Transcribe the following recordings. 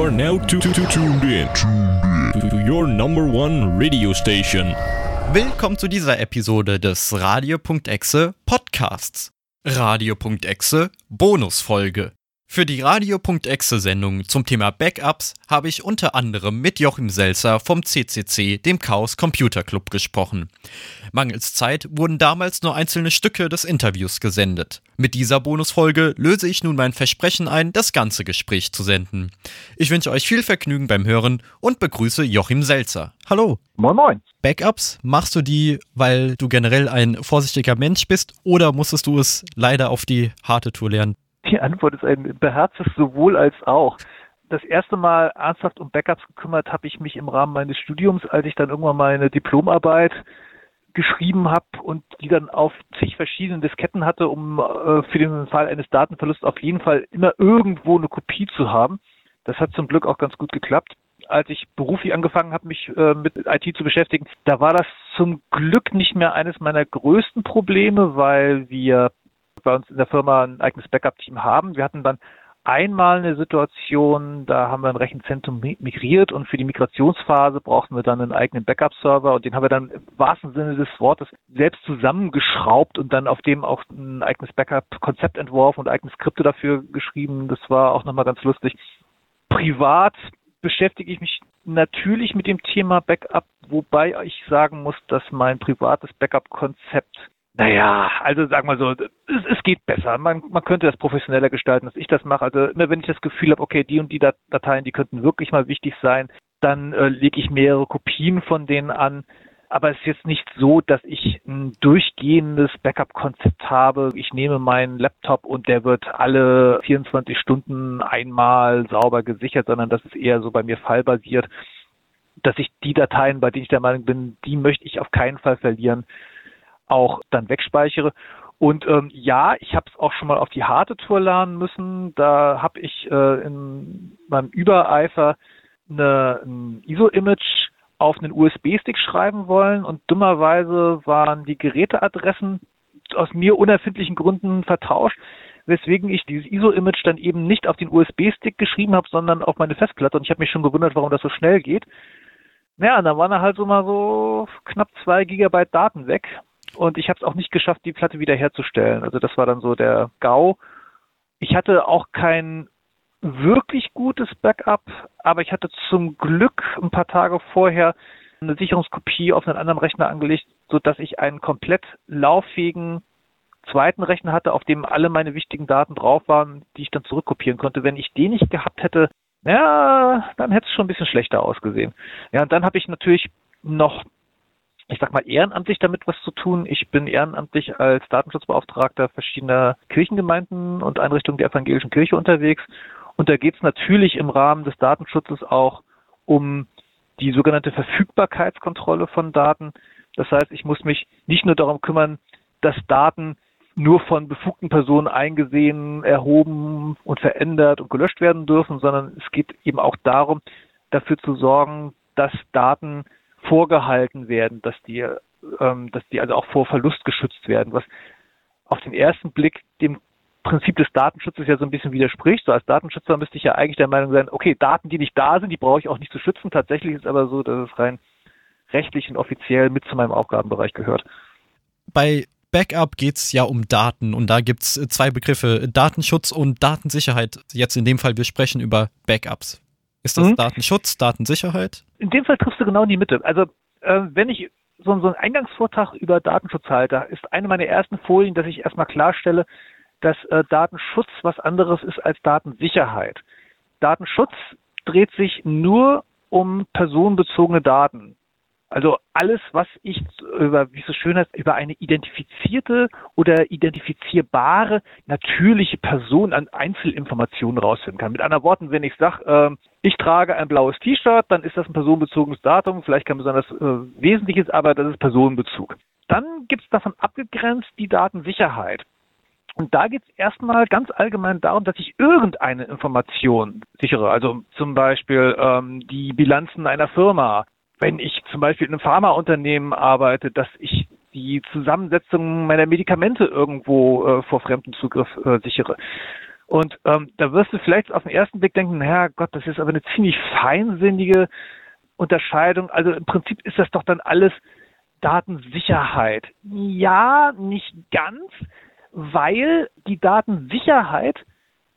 Are now tu- tu- tu- tuned in to to your number one radio station. Willkommen zu dieser Episode des Radio.exe Podcasts. Radio.exe Bonusfolge. Für die Radio.exe Sendung zum Thema Backups habe ich unter anderem mit Joachim Selzer vom CCC, dem Chaos Computer Club, gesprochen. Mangels Zeit wurden damals nur einzelne Stücke des Interviews gesendet. Mit dieser Bonusfolge löse ich nun mein Versprechen ein, das ganze Gespräch zu senden. Ich wünsche euch viel Vergnügen beim Hören und begrüße Joachim Selzer. Hallo. Moin Moin. Backups, machst du die, weil du generell ein vorsichtiger Mensch bist oder musstest du es leider auf die harte Tour lernen? Die Antwort ist ein beherztes sowohl als auch. Das erste Mal ernsthaft um Backups gekümmert habe ich mich im Rahmen meines Studiums, als ich dann irgendwann meine Diplomarbeit geschrieben habe und die dann auf zig verschiedenen Disketten hatte, um äh, für den Fall eines Datenverlusts auf jeden Fall immer irgendwo eine Kopie zu haben. Das hat zum Glück auch ganz gut geklappt. Als ich beruflich angefangen habe, mich äh, mit IT zu beschäftigen, da war das zum Glück nicht mehr eines meiner größten Probleme, weil wir bei uns in der Firma ein eigenes Backup-Team haben. Wir hatten dann einmal eine Situation, da haben wir ein Rechenzentrum migriert und für die Migrationsphase brauchten wir dann einen eigenen Backup-Server und den haben wir dann im wahrsten Sinne des Wortes selbst zusammengeschraubt und dann auf dem auch ein eigenes Backup-Konzept entworfen und eigene Skripte dafür geschrieben. Das war auch nochmal ganz lustig. Privat beschäftige ich mich natürlich mit dem Thema Backup, wobei ich sagen muss, dass mein privates Backup-Konzept naja, also sagen wir so, es, es geht besser. Man, man könnte das professioneller gestalten, als ich das mache. Also immer wenn ich das Gefühl habe, okay, die und die Dateien, die könnten wirklich mal wichtig sein, dann äh, lege ich mehrere Kopien von denen an. Aber es ist jetzt nicht so, dass ich ein durchgehendes Backup-Konzept habe. Ich nehme meinen Laptop und der wird alle 24 Stunden einmal sauber gesichert, sondern das ist eher so bei mir fallbasiert, dass ich die Dateien, bei denen ich der Meinung bin, die möchte ich auf keinen Fall verlieren, auch dann wegspeichere. Und ähm, ja, ich habe es auch schon mal auf die harte Tour lernen müssen. Da habe ich äh, in meinem Übereifer eine, ein ISO-Image auf einen USB-Stick schreiben wollen und dummerweise waren die Geräteadressen aus mir unerfindlichen Gründen vertauscht, weswegen ich dieses ISO-Image dann eben nicht auf den USB-Stick geschrieben habe, sondern auf meine Festplatte und ich habe mich schon gewundert, warum das so schnell geht. Naja, und dann waren da halt so mal so knapp zwei Gigabyte Daten weg und ich habe es auch nicht geschafft, die Platte wiederherzustellen. Also das war dann so der GAU. Ich hatte auch kein wirklich gutes Backup, aber ich hatte zum Glück ein paar Tage vorher eine Sicherungskopie auf einen anderen Rechner angelegt, so dass ich einen komplett lauffähigen zweiten Rechner hatte, auf dem alle meine wichtigen Daten drauf waren, die ich dann zurückkopieren konnte. Wenn ich den nicht gehabt hätte, ja, dann hätte es schon ein bisschen schlechter ausgesehen. Ja, und dann habe ich natürlich noch ich sag mal, ehrenamtlich damit was zu tun. Ich bin ehrenamtlich als Datenschutzbeauftragter verschiedener Kirchengemeinden und Einrichtungen der evangelischen Kirche unterwegs. Und da geht es natürlich im Rahmen des Datenschutzes auch um die sogenannte Verfügbarkeitskontrolle von Daten. Das heißt, ich muss mich nicht nur darum kümmern, dass Daten nur von befugten Personen eingesehen, erhoben und verändert und gelöscht werden dürfen, sondern es geht eben auch darum, dafür zu sorgen, dass Daten vorgehalten werden, dass die, ähm, dass die also auch vor Verlust geschützt werden, was auf den ersten Blick dem Prinzip des Datenschutzes ja so ein bisschen widerspricht. So als Datenschützer müsste ich ja eigentlich der Meinung sein, okay, Daten, die nicht da sind, die brauche ich auch nicht zu schützen. Tatsächlich ist aber so, dass es rein rechtlich und offiziell mit zu meinem Aufgabenbereich gehört. Bei Backup geht es ja um Daten und da gibt es zwei Begriffe, Datenschutz und Datensicherheit. Jetzt in dem Fall, wir sprechen über Backups. Ist das mhm. Datenschutz, Datensicherheit? In dem Fall triffst du genau in die Mitte. Also äh, wenn ich so, so einen Eingangsvortrag über Datenschutz halte, ist eine meiner ersten Folien, dass ich erstmal klarstelle, dass äh, Datenschutz was anderes ist als Datensicherheit. Datenschutz dreht sich nur um personenbezogene Daten. Also alles, was ich über, wie es so schön heißt, über eine identifizierte oder identifizierbare natürliche Person an Einzelinformationen rausfinden kann. Mit anderen Worten, wenn ich sage, äh, ich trage ein blaues T-Shirt, dann ist das ein personenbezogenes Datum, vielleicht kein besonders äh, wesentliches, aber das ist Personenbezug. Dann gibt es davon abgegrenzt die Datensicherheit. Und da geht es erstmal ganz allgemein darum, dass ich irgendeine Information sichere. Also zum Beispiel ähm, die Bilanzen einer Firma, wenn ich zum Beispiel in einem Pharmaunternehmen arbeite, dass ich die Zusammensetzung meiner Medikamente irgendwo äh, vor fremden Zugriff äh, sichere. Und ähm, da wirst du vielleicht auf den ersten Blick denken, naja Gott, das ist aber eine ziemlich feinsinnige Unterscheidung. Also im Prinzip ist das doch dann alles Datensicherheit. Ja, nicht ganz, weil die Datensicherheit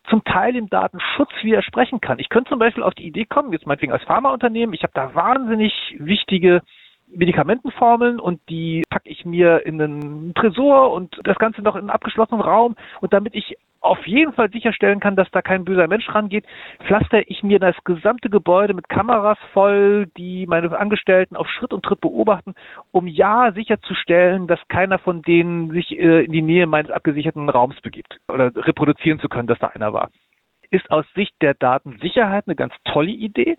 zum Teil dem Datenschutz widersprechen kann. Ich könnte zum Beispiel auf die Idee kommen, jetzt meinetwegen als Pharmaunternehmen, ich habe da wahnsinnig wichtige Medikamentenformeln und die packe ich mir in einen Tresor und das Ganze noch in einen abgeschlossenen Raum und damit ich auf jeden Fall sicherstellen kann, dass da kein böser Mensch rangeht, pflaster ich mir das gesamte Gebäude mit Kameras voll, die meine Angestellten auf Schritt und Tritt beobachten, um ja sicherzustellen, dass keiner von denen sich äh, in die Nähe meines abgesicherten Raums begibt oder reproduzieren zu können, dass da einer war. Ist aus Sicht der Datensicherheit eine ganz tolle Idee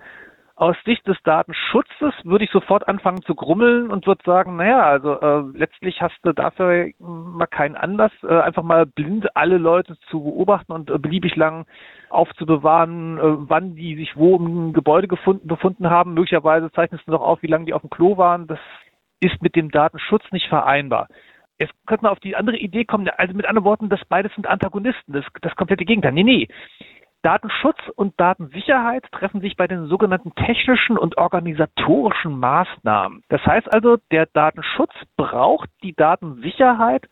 aus Sicht des Datenschutzes würde ich sofort anfangen zu grummeln und würde sagen, naja, also äh, letztlich hast du dafür mal keinen Anlass, äh, einfach mal blind alle Leute zu beobachten und äh, beliebig lang aufzubewahren, äh, wann die sich wo im Gebäude gefunden, befunden haben. Möglicherweise zeichnest du noch auf, wie lange die auf dem Klo waren. Das ist mit dem Datenschutz nicht vereinbar. Jetzt könnte man auf die andere Idee kommen, also mit anderen Worten, das beides sind Antagonisten, das, das komplette Gegenteil. Nee, nee. Datenschutz und Datensicherheit treffen sich bei den sogenannten technischen und organisatorischen Maßnahmen. Das heißt also, der Datenschutz braucht die Datensicherheit,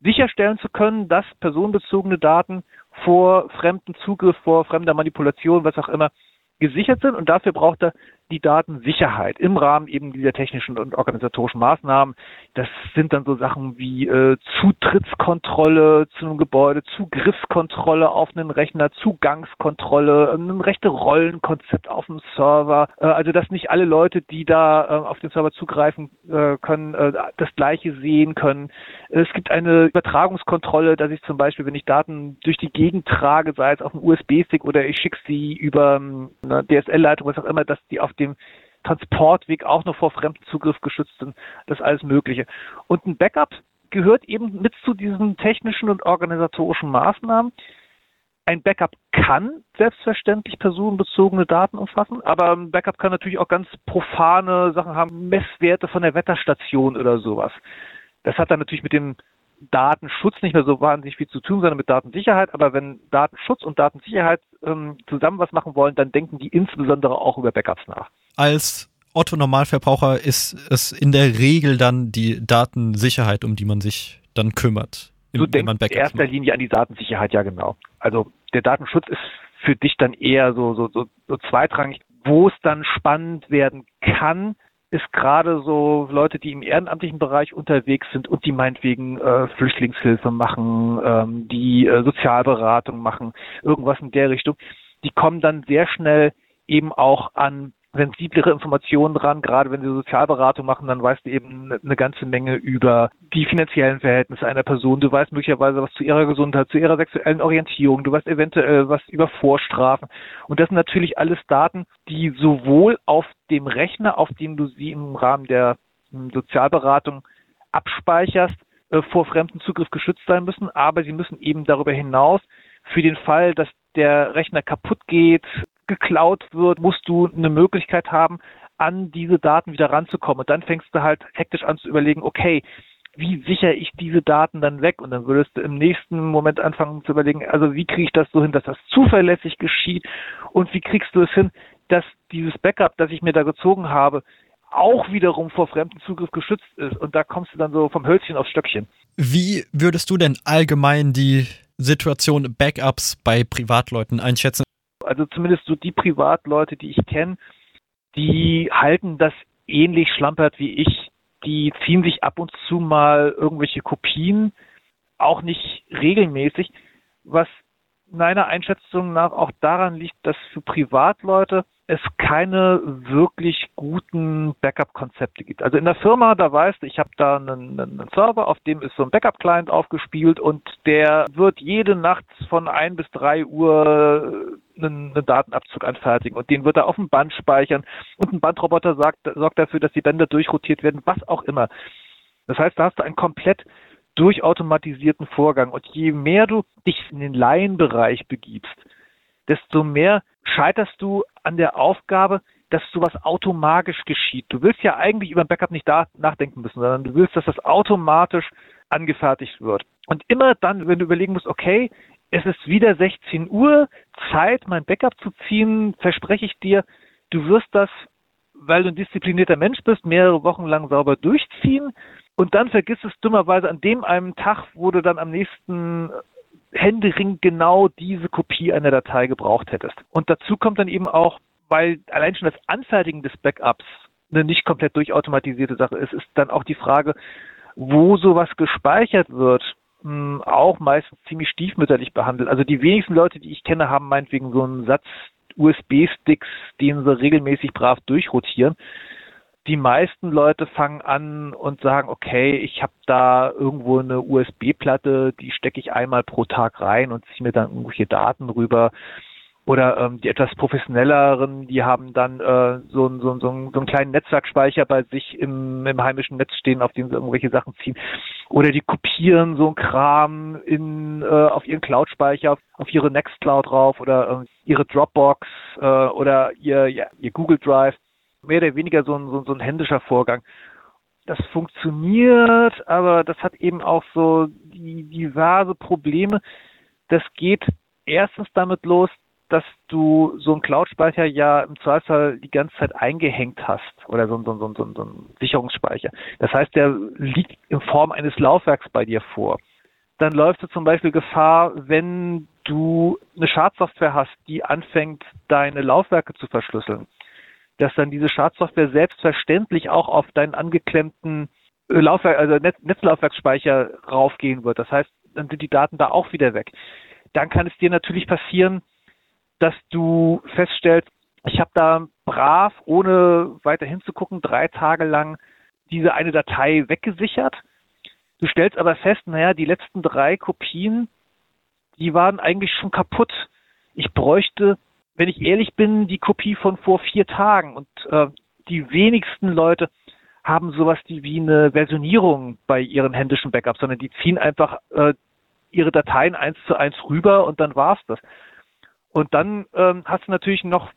sicherstellen zu können, dass personenbezogene Daten vor fremdem Zugriff, vor fremder Manipulation, was auch immer, gesichert sind und dafür braucht er die Datensicherheit im Rahmen eben dieser technischen und organisatorischen Maßnahmen. Das sind dann so Sachen wie äh, Zutrittskontrolle zu einem Gebäude, Zugriffskontrolle auf einen Rechner, Zugangskontrolle, ein rechte Rollenkonzept auf dem Server. Äh, also dass nicht alle Leute, die da äh, auf den Server zugreifen äh, können, äh, das gleiche sehen können. Es gibt eine Übertragungskontrolle, dass ich zum Beispiel, wenn ich Daten durch die Gegend trage, sei es auf einem USB-Stick oder ich schicke sie über ähm, eine DSL-Leitung, was auch immer, dass die auf dem Transportweg auch noch vor Fremdenzugriff geschützt sind, das alles Mögliche. Und ein Backup gehört eben mit zu diesen technischen und organisatorischen Maßnahmen. Ein Backup kann selbstverständlich personenbezogene Daten umfassen, aber ein Backup kann natürlich auch ganz profane Sachen haben, Messwerte von der Wetterstation oder sowas. Das hat dann natürlich mit dem Datenschutz nicht mehr so wahnsinnig viel zu tun, sondern mit Datensicherheit. Aber wenn Datenschutz und Datensicherheit ähm, zusammen was machen wollen, dann denken die insbesondere auch über Backups nach. Als Otto Normalverbraucher ist es in der Regel dann die Datensicherheit, um die man sich dann kümmert. Du denkst in erster macht. Linie an die Datensicherheit, ja genau. Also der Datenschutz ist für dich dann eher so, so, so, so zweitrangig. Wo es dann spannend werden kann, ist gerade so Leute, die im ehrenamtlichen Bereich unterwegs sind und die meinetwegen äh, Flüchtlingshilfe machen, ähm, die äh, Sozialberatung machen, irgendwas in der Richtung, die kommen dann sehr schnell eben auch an sensiblere Informationen dran. Gerade wenn sie Sozialberatung machen, dann weißt du eben eine ganze Menge über die finanziellen Verhältnisse einer Person. Du weißt möglicherweise was zu ihrer Gesundheit, zu ihrer sexuellen Orientierung. Du weißt eventuell was über Vorstrafen. Und das sind natürlich alles Daten, die sowohl auf dem Rechner, auf dem du sie im Rahmen der hm, Sozialberatung abspeicherst, äh, vor fremden Zugriff geschützt sein müssen, aber sie müssen eben darüber hinaus für den Fall, dass der Rechner kaputt geht, geklaut wird, musst du eine Möglichkeit haben, an diese Daten wieder ranzukommen. Und dann fängst du halt hektisch an zu überlegen, okay, wie sichere ich diese Daten dann weg? Und dann würdest du im nächsten Moment anfangen zu überlegen, also wie kriege ich das so hin, dass das zuverlässig geschieht? Und wie kriegst du es hin, dass dieses Backup, das ich mir da gezogen habe, auch wiederum vor fremden Zugriff geschützt ist? Und da kommst du dann so vom Hölzchen aufs Stöckchen. Wie würdest du denn allgemein die Situation Backups bei Privatleuten einschätzen? Also zumindest so die Privatleute, die ich kenne, die halten das ähnlich schlampert wie ich. Die ziehen sich ab und zu mal irgendwelche Kopien, auch nicht regelmäßig, was meiner Einschätzung nach auch daran liegt, dass für Privatleute es keine wirklich guten Backup-Konzepte gibt. Also in der Firma, da weißt du, ich habe da einen, einen, Server, auf dem ist so ein Backup-Client aufgespielt und der wird jede Nacht von ein bis drei Uhr einen, einen Datenabzug anfertigen und den wird er auf dem Band speichern und ein Bandroboter sagt, sorgt dafür, dass die Bänder durchrotiert werden, was auch immer. Das heißt, da hast du einen komplett durchautomatisierten Vorgang und je mehr du dich in den Laienbereich begibst, desto mehr scheiterst du an der Aufgabe, dass sowas automatisch geschieht. Du willst ja eigentlich über ein Backup nicht da nachdenken müssen, sondern du willst, dass das automatisch angefertigt wird. Und immer dann, wenn du überlegen musst, okay, es ist wieder 16 Uhr, Zeit, mein Backup zu ziehen, verspreche ich dir, du wirst das, weil du ein disziplinierter Mensch bist, mehrere Wochen lang sauber durchziehen und dann vergisst es dummerweise an dem einen Tag, wo du dann am nächsten Händering genau diese Kopie einer Datei gebraucht hättest. Und dazu kommt dann eben auch, weil allein schon das Anfertigen des Backups eine nicht komplett durchautomatisierte Sache ist, ist dann auch die Frage, wo sowas gespeichert wird, hm, auch meistens ziemlich stiefmütterlich behandelt. Also die wenigsten Leute, die ich kenne, haben meinetwegen so einen Satz USB-Sticks, den sie regelmäßig brav durchrotieren. Die meisten Leute fangen an und sagen, okay, ich habe da irgendwo eine USB-Platte, die stecke ich einmal pro Tag rein und ziehe mir dann irgendwelche Daten rüber oder ähm, die etwas professionelleren, die haben dann äh, so, so, so, so einen kleinen Netzwerkspeicher bei sich im, im heimischen Netz stehen, auf dem sie irgendwelche Sachen ziehen. Oder die kopieren so ein Kram in, äh, auf ihren Cloud-Speicher, auf, auf ihre Nextcloud drauf oder äh, ihre Dropbox äh, oder ihr, ja, ihr Google Drive. Mehr oder weniger so ein, so, so ein händischer Vorgang. Das funktioniert, aber das hat eben auch so die diverse Probleme. Das geht erstens damit los, dass du so einen Cloud-Speicher ja im Zweifelsfall die ganze Zeit eingehängt hast oder so, so, so, so, so einen Sicherungsspeicher. Das heißt, der liegt in Form eines Laufwerks bei dir vor. Dann läufst du zum Beispiel Gefahr, wenn du eine Schadsoftware hast, die anfängt, deine Laufwerke zu verschlüsseln, dass dann diese Schadsoftware selbstverständlich auch auf deinen angeklemmten Laufwerk, also Netz, Netzlaufwerksspeicher raufgehen wird. Das heißt, dann sind die Daten da auch wieder weg. Dann kann es dir natürlich passieren, dass du feststellst, ich habe da brav, ohne weiter hinzugucken, drei Tage lang diese eine Datei weggesichert. Du stellst aber fest, naja, die letzten drei Kopien, die waren eigentlich schon kaputt. Ich bräuchte, wenn ich ehrlich bin, die Kopie von vor vier Tagen. Und äh, die wenigsten Leute haben sowas wie eine Versionierung bei ihren händischen Backups, sondern die ziehen einfach äh, ihre Dateien eins zu eins rüber und dann war's das. Und dann ähm, hast du natürlich noch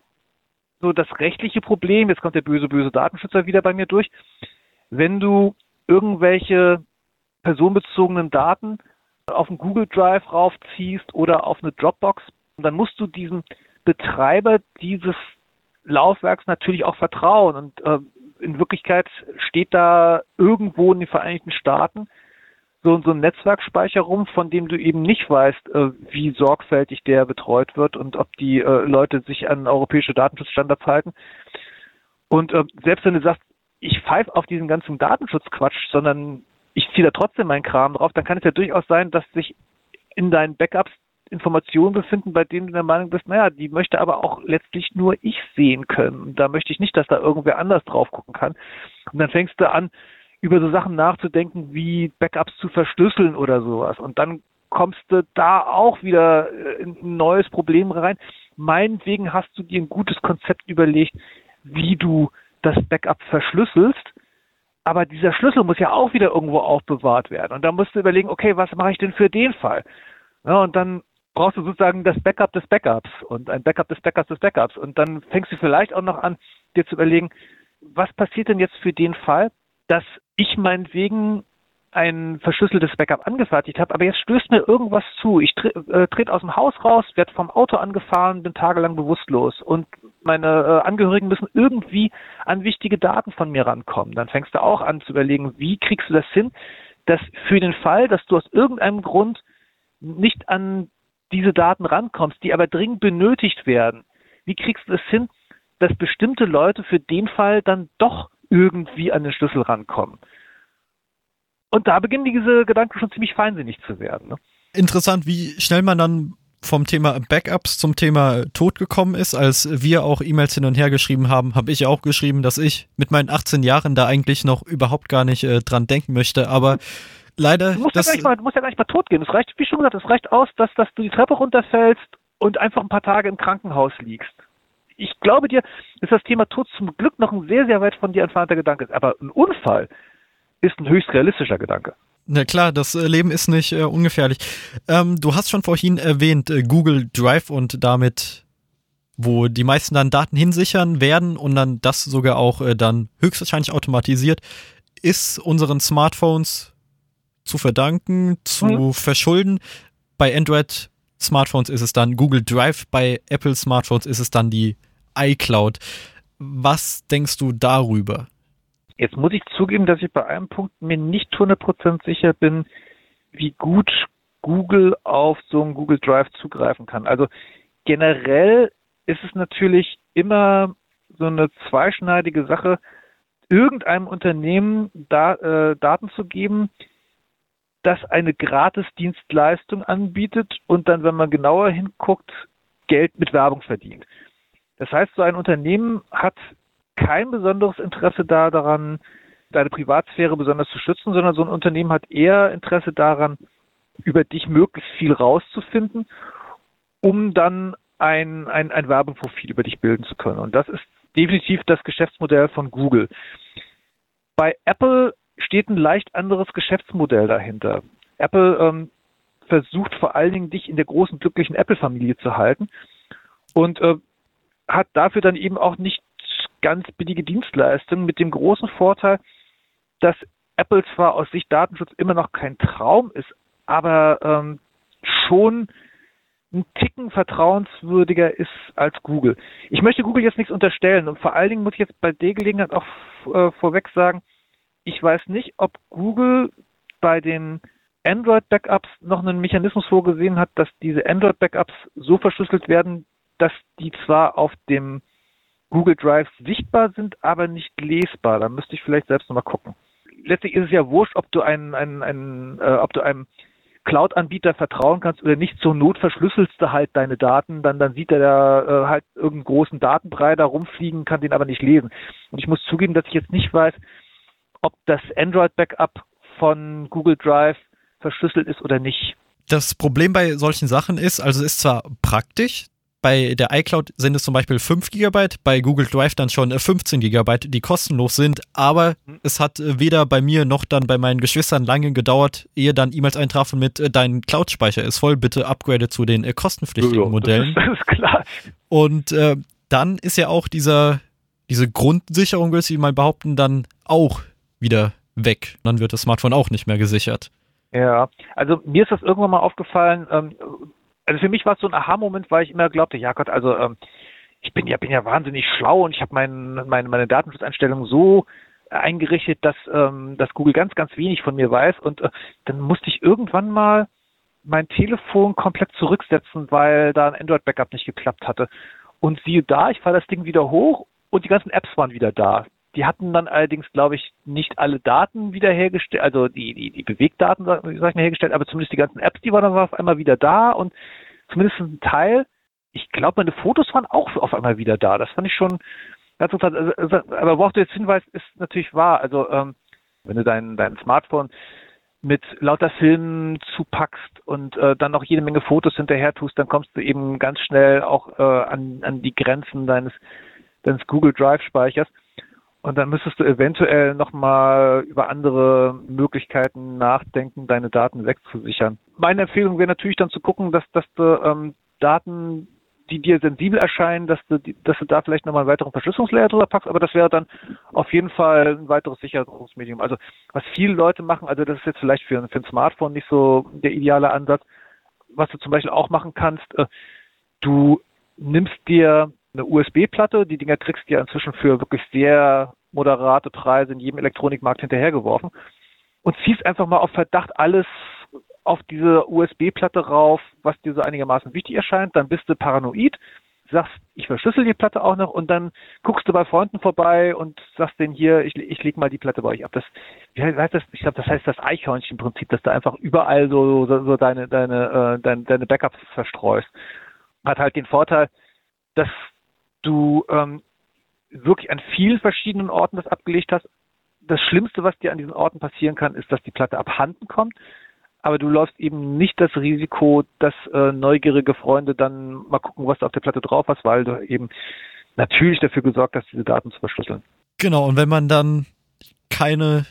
so das rechtliche Problem, jetzt kommt der böse, böse Datenschützer wieder bei mir durch. Wenn du irgendwelche personenbezogenen Daten auf einen Google Drive raufziehst oder auf eine Dropbox, dann musst du diesem Betreiber dieses Laufwerks natürlich auch vertrauen. Und äh, in Wirklichkeit steht da irgendwo in den Vereinigten Staaten so, so ein Netzwerkspeicher rum, von dem du eben nicht weißt, äh, wie sorgfältig der betreut wird und ob die äh, Leute sich an europäische Datenschutzstandards halten. Und äh, selbst wenn du sagst, ich pfeife auf diesen ganzen Datenschutzquatsch, sondern ich ziehe da trotzdem meinen Kram drauf, dann kann es ja durchaus sein, dass sich in deinen Backups Informationen befinden, bei denen du der Meinung bist, naja, die möchte aber auch letztlich nur ich sehen können. Da möchte ich nicht, dass da irgendwer anders drauf gucken kann. Und dann fängst du an, über so Sachen nachzudenken, wie Backups zu verschlüsseln oder sowas. Und dann kommst du da auch wieder äh, in ein neues Problem rein. Meinetwegen hast du dir ein gutes Konzept überlegt, wie du das Backup verschlüsselst. Aber dieser Schlüssel muss ja auch wieder irgendwo aufbewahrt werden. Und da musst du überlegen, okay, was mache ich denn für den Fall? Ja, und dann brauchst du sozusagen das Backup des Backups und ein Backup des Backups des Backups. Und dann fängst du vielleicht auch noch an, dir zu überlegen, was passiert denn jetzt für den Fall, dass ich meinetwegen ein verschlüsseltes Backup angefertigt habe, aber jetzt stößt mir irgendwas zu. Ich tre äh, trete aus dem Haus raus, werde vom Auto angefahren, bin tagelang bewusstlos und meine äh, Angehörigen müssen irgendwie an wichtige Daten von mir rankommen. Dann fängst du auch an zu überlegen, wie kriegst du das hin, dass für den Fall, dass du aus irgendeinem Grund nicht an diese Daten rankommst, die aber dringend benötigt werden, wie kriegst du es das hin, dass bestimmte Leute für den Fall dann doch irgendwie an den Schlüssel rankommen. Und da beginnen diese Gedanken schon ziemlich feinsinnig zu werden. Ne? Interessant, wie schnell man dann vom Thema Backups zum Thema Tod gekommen ist. Als wir auch E-Mails hin und her geschrieben haben, habe ich auch geschrieben, dass ich mit meinen 18 Jahren da eigentlich noch überhaupt gar nicht äh, dran denken möchte. Aber leider. Du musst, das, ja nicht mal, du musst ja gar nicht mal tot gehen. Es reicht, wie schon gesagt, es reicht aus, dass, dass du die Treppe runterfällst und einfach ein paar Tage im Krankenhaus liegst ich glaube dir, dass das Thema Tod zum Glück noch ein sehr, sehr weit von dir entfernter Gedanke ist. Aber ein Unfall ist ein höchst realistischer Gedanke. Na klar, das äh, Leben ist nicht äh, ungefährlich. Ähm, du hast schon vorhin erwähnt, äh, Google Drive und damit, wo die meisten dann Daten hinsichern werden und dann das sogar auch äh, dann höchstwahrscheinlich automatisiert, ist unseren Smartphones zu verdanken, zu mhm. verschulden. Bei Android Smartphones ist es dann Google Drive, bei Apple Smartphones ist es dann die iCloud. Was denkst du darüber? Jetzt muss ich zugeben, dass ich bei einem Punkt mir nicht 100% sicher bin, wie gut Google auf so einen Google Drive zugreifen kann. Also generell ist es natürlich immer so eine zweischneidige Sache, irgendeinem Unternehmen da, äh, Daten zu geben, das eine Gratis-Dienstleistung anbietet und dann, wenn man genauer hinguckt, Geld mit Werbung verdient. Das heißt, so ein Unternehmen hat kein besonderes Interesse da daran, deine Privatsphäre besonders zu schützen, sondern so ein Unternehmen hat eher Interesse daran, über dich möglichst viel rauszufinden, um dann ein, ein, ein Werbeprofil über dich bilden zu können. Und das ist definitiv das Geschäftsmodell von Google. Bei Apple steht ein leicht anderes Geschäftsmodell dahinter. Apple ähm, versucht vor allen Dingen, dich in der großen, glücklichen Apple-Familie zu halten und äh, hat dafür dann eben auch nicht ganz billige Dienstleistungen mit dem großen Vorteil, dass Apple zwar aus Sicht Datenschutz immer noch kein Traum ist, aber ähm, schon ein Ticken vertrauenswürdiger ist als Google. Ich möchte Google jetzt nichts unterstellen und vor allen Dingen muss ich jetzt bei der Gelegenheit auch äh, vorweg sagen, ich weiß nicht, ob Google bei den Android-Backups noch einen Mechanismus vorgesehen hat, dass diese Android-Backups so verschlüsselt werden, dass die zwar auf dem Google Drive sichtbar sind, aber nicht lesbar. Da müsste ich vielleicht selbst nochmal gucken. Letztlich ist es ja wurscht, ob du einen, einen, einen äh, ob du einem Cloud-Anbieter vertrauen kannst oder nicht, zur Not verschlüsselst du halt deine Daten, dann, dann sieht er da äh, halt irgendeinen großen Datenbrei da rumfliegen, kann den aber nicht lesen. Und ich muss zugeben, dass ich jetzt nicht weiß, ob das Android-Backup von Google Drive verschlüsselt ist oder nicht. Das Problem bei solchen Sachen ist, also ist zwar praktisch, bei der iCloud sind es zum Beispiel 5 GB, bei Google Drive dann schon 15 GB, die kostenlos sind, aber mhm. es hat weder bei mir noch dann bei meinen Geschwistern lange gedauert, ehe dann E-Mails eintrafen mit äh, dein Cloud-Speicher ist voll, bitte upgrade zu den äh, kostenpflichtigen ja, Modellen. Das ist, das ist klar. Und äh, dann ist ja auch dieser, diese Grundsicherung, würde ich mal behaupten, dann auch wieder weg. Dann wird das Smartphone auch nicht mehr gesichert. Ja, also mir ist das irgendwann mal aufgefallen, ähm, also für mich war es so ein Aha-Moment, weil ich immer glaubte, ja Gott, also ähm, ich bin ja, bin ja wahnsinnig schlau und ich habe mein, mein, meine Datenschutzeinstellungen so eingerichtet, dass, ähm, dass Google ganz, ganz wenig von mir weiß. Und äh, dann musste ich irgendwann mal mein Telefon komplett zurücksetzen, weil da ein Android-Backup nicht geklappt hatte. Und siehe da, ich fahre das Ding wieder hoch und die ganzen Apps waren wieder da. Die hatten dann allerdings, glaube ich, nicht alle Daten wiederhergestellt, also die, die, die Bewegdaten, sag ich mal, hergestellt, aber zumindest die ganzen Apps, die waren dann auf einmal wieder da und zumindest ein Teil, ich glaube, meine Fotos waren auch auf einmal wieder da. Das fand ich schon ganz interessant. Also, also, aber worauf du jetzt hinweist, ist natürlich wahr. Also, ähm, wenn du dein, dein Smartphone mit lauter Filmen zupackst und äh, dann noch jede Menge Fotos hinterher tust, dann kommst du eben ganz schnell auch äh, an, an die Grenzen deines, deines Google Drive Speichers. Und dann müsstest du eventuell nochmal über andere Möglichkeiten nachdenken, deine Daten wegzusichern. Meine Empfehlung wäre natürlich dann zu gucken, dass, dass du ähm, Daten, die dir sensibel erscheinen, dass du, dass du da vielleicht nochmal einen weiteren Verschlüsselungslayer drüber packst, aber das wäre dann auf jeden Fall ein weiteres Sicherungsmedium. Also was viele Leute machen, also das ist jetzt vielleicht für, für ein Smartphone nicht so der ideale Ansatz, was du zum Beispiel auch machen kannst, äh, du nimmst dir eine USB-Platte. Die Dinger kriegst du ja inzwischen für wirklich sehr moderate Preise in jedem Elektronikmarkt hinterhergeworfen und ziehst einfach mal auf Verdacht alles auf diese USB-Platte rauf, was dir so einigermaßen wichtig erscheint. Dann bist du paranoid, sagst, ich verschlüssel die Platte auch noch und dann guckst du bei Freunden vorbei und sagst denen hier, ich, ich leg mal die Platte bei euch ab. Das, wie heißt das? Ich glaube, das heißt das Eichhörnchen-Prinzip, dass du einfach überall so, so, so deine, deine, äh, deine, deine Backups verstreust. Hat halt den Vorteil, dass du ähm, wirklich an vielen verschiedenen Orten das abgelegt hast. Das Schlimmste, was dir an diesen Orten passieren kann, ist, dass die Platte abhanden kommt. Aber du läufst eben nicht das Risiko, dass äh, neugierige Freunde dann mal gucken, was du auf der Platte drauf hast, weil du eben natürlich dafür gesorgt hast, diese Daten zu verschlüsseln. Genau, und wenn man dann keine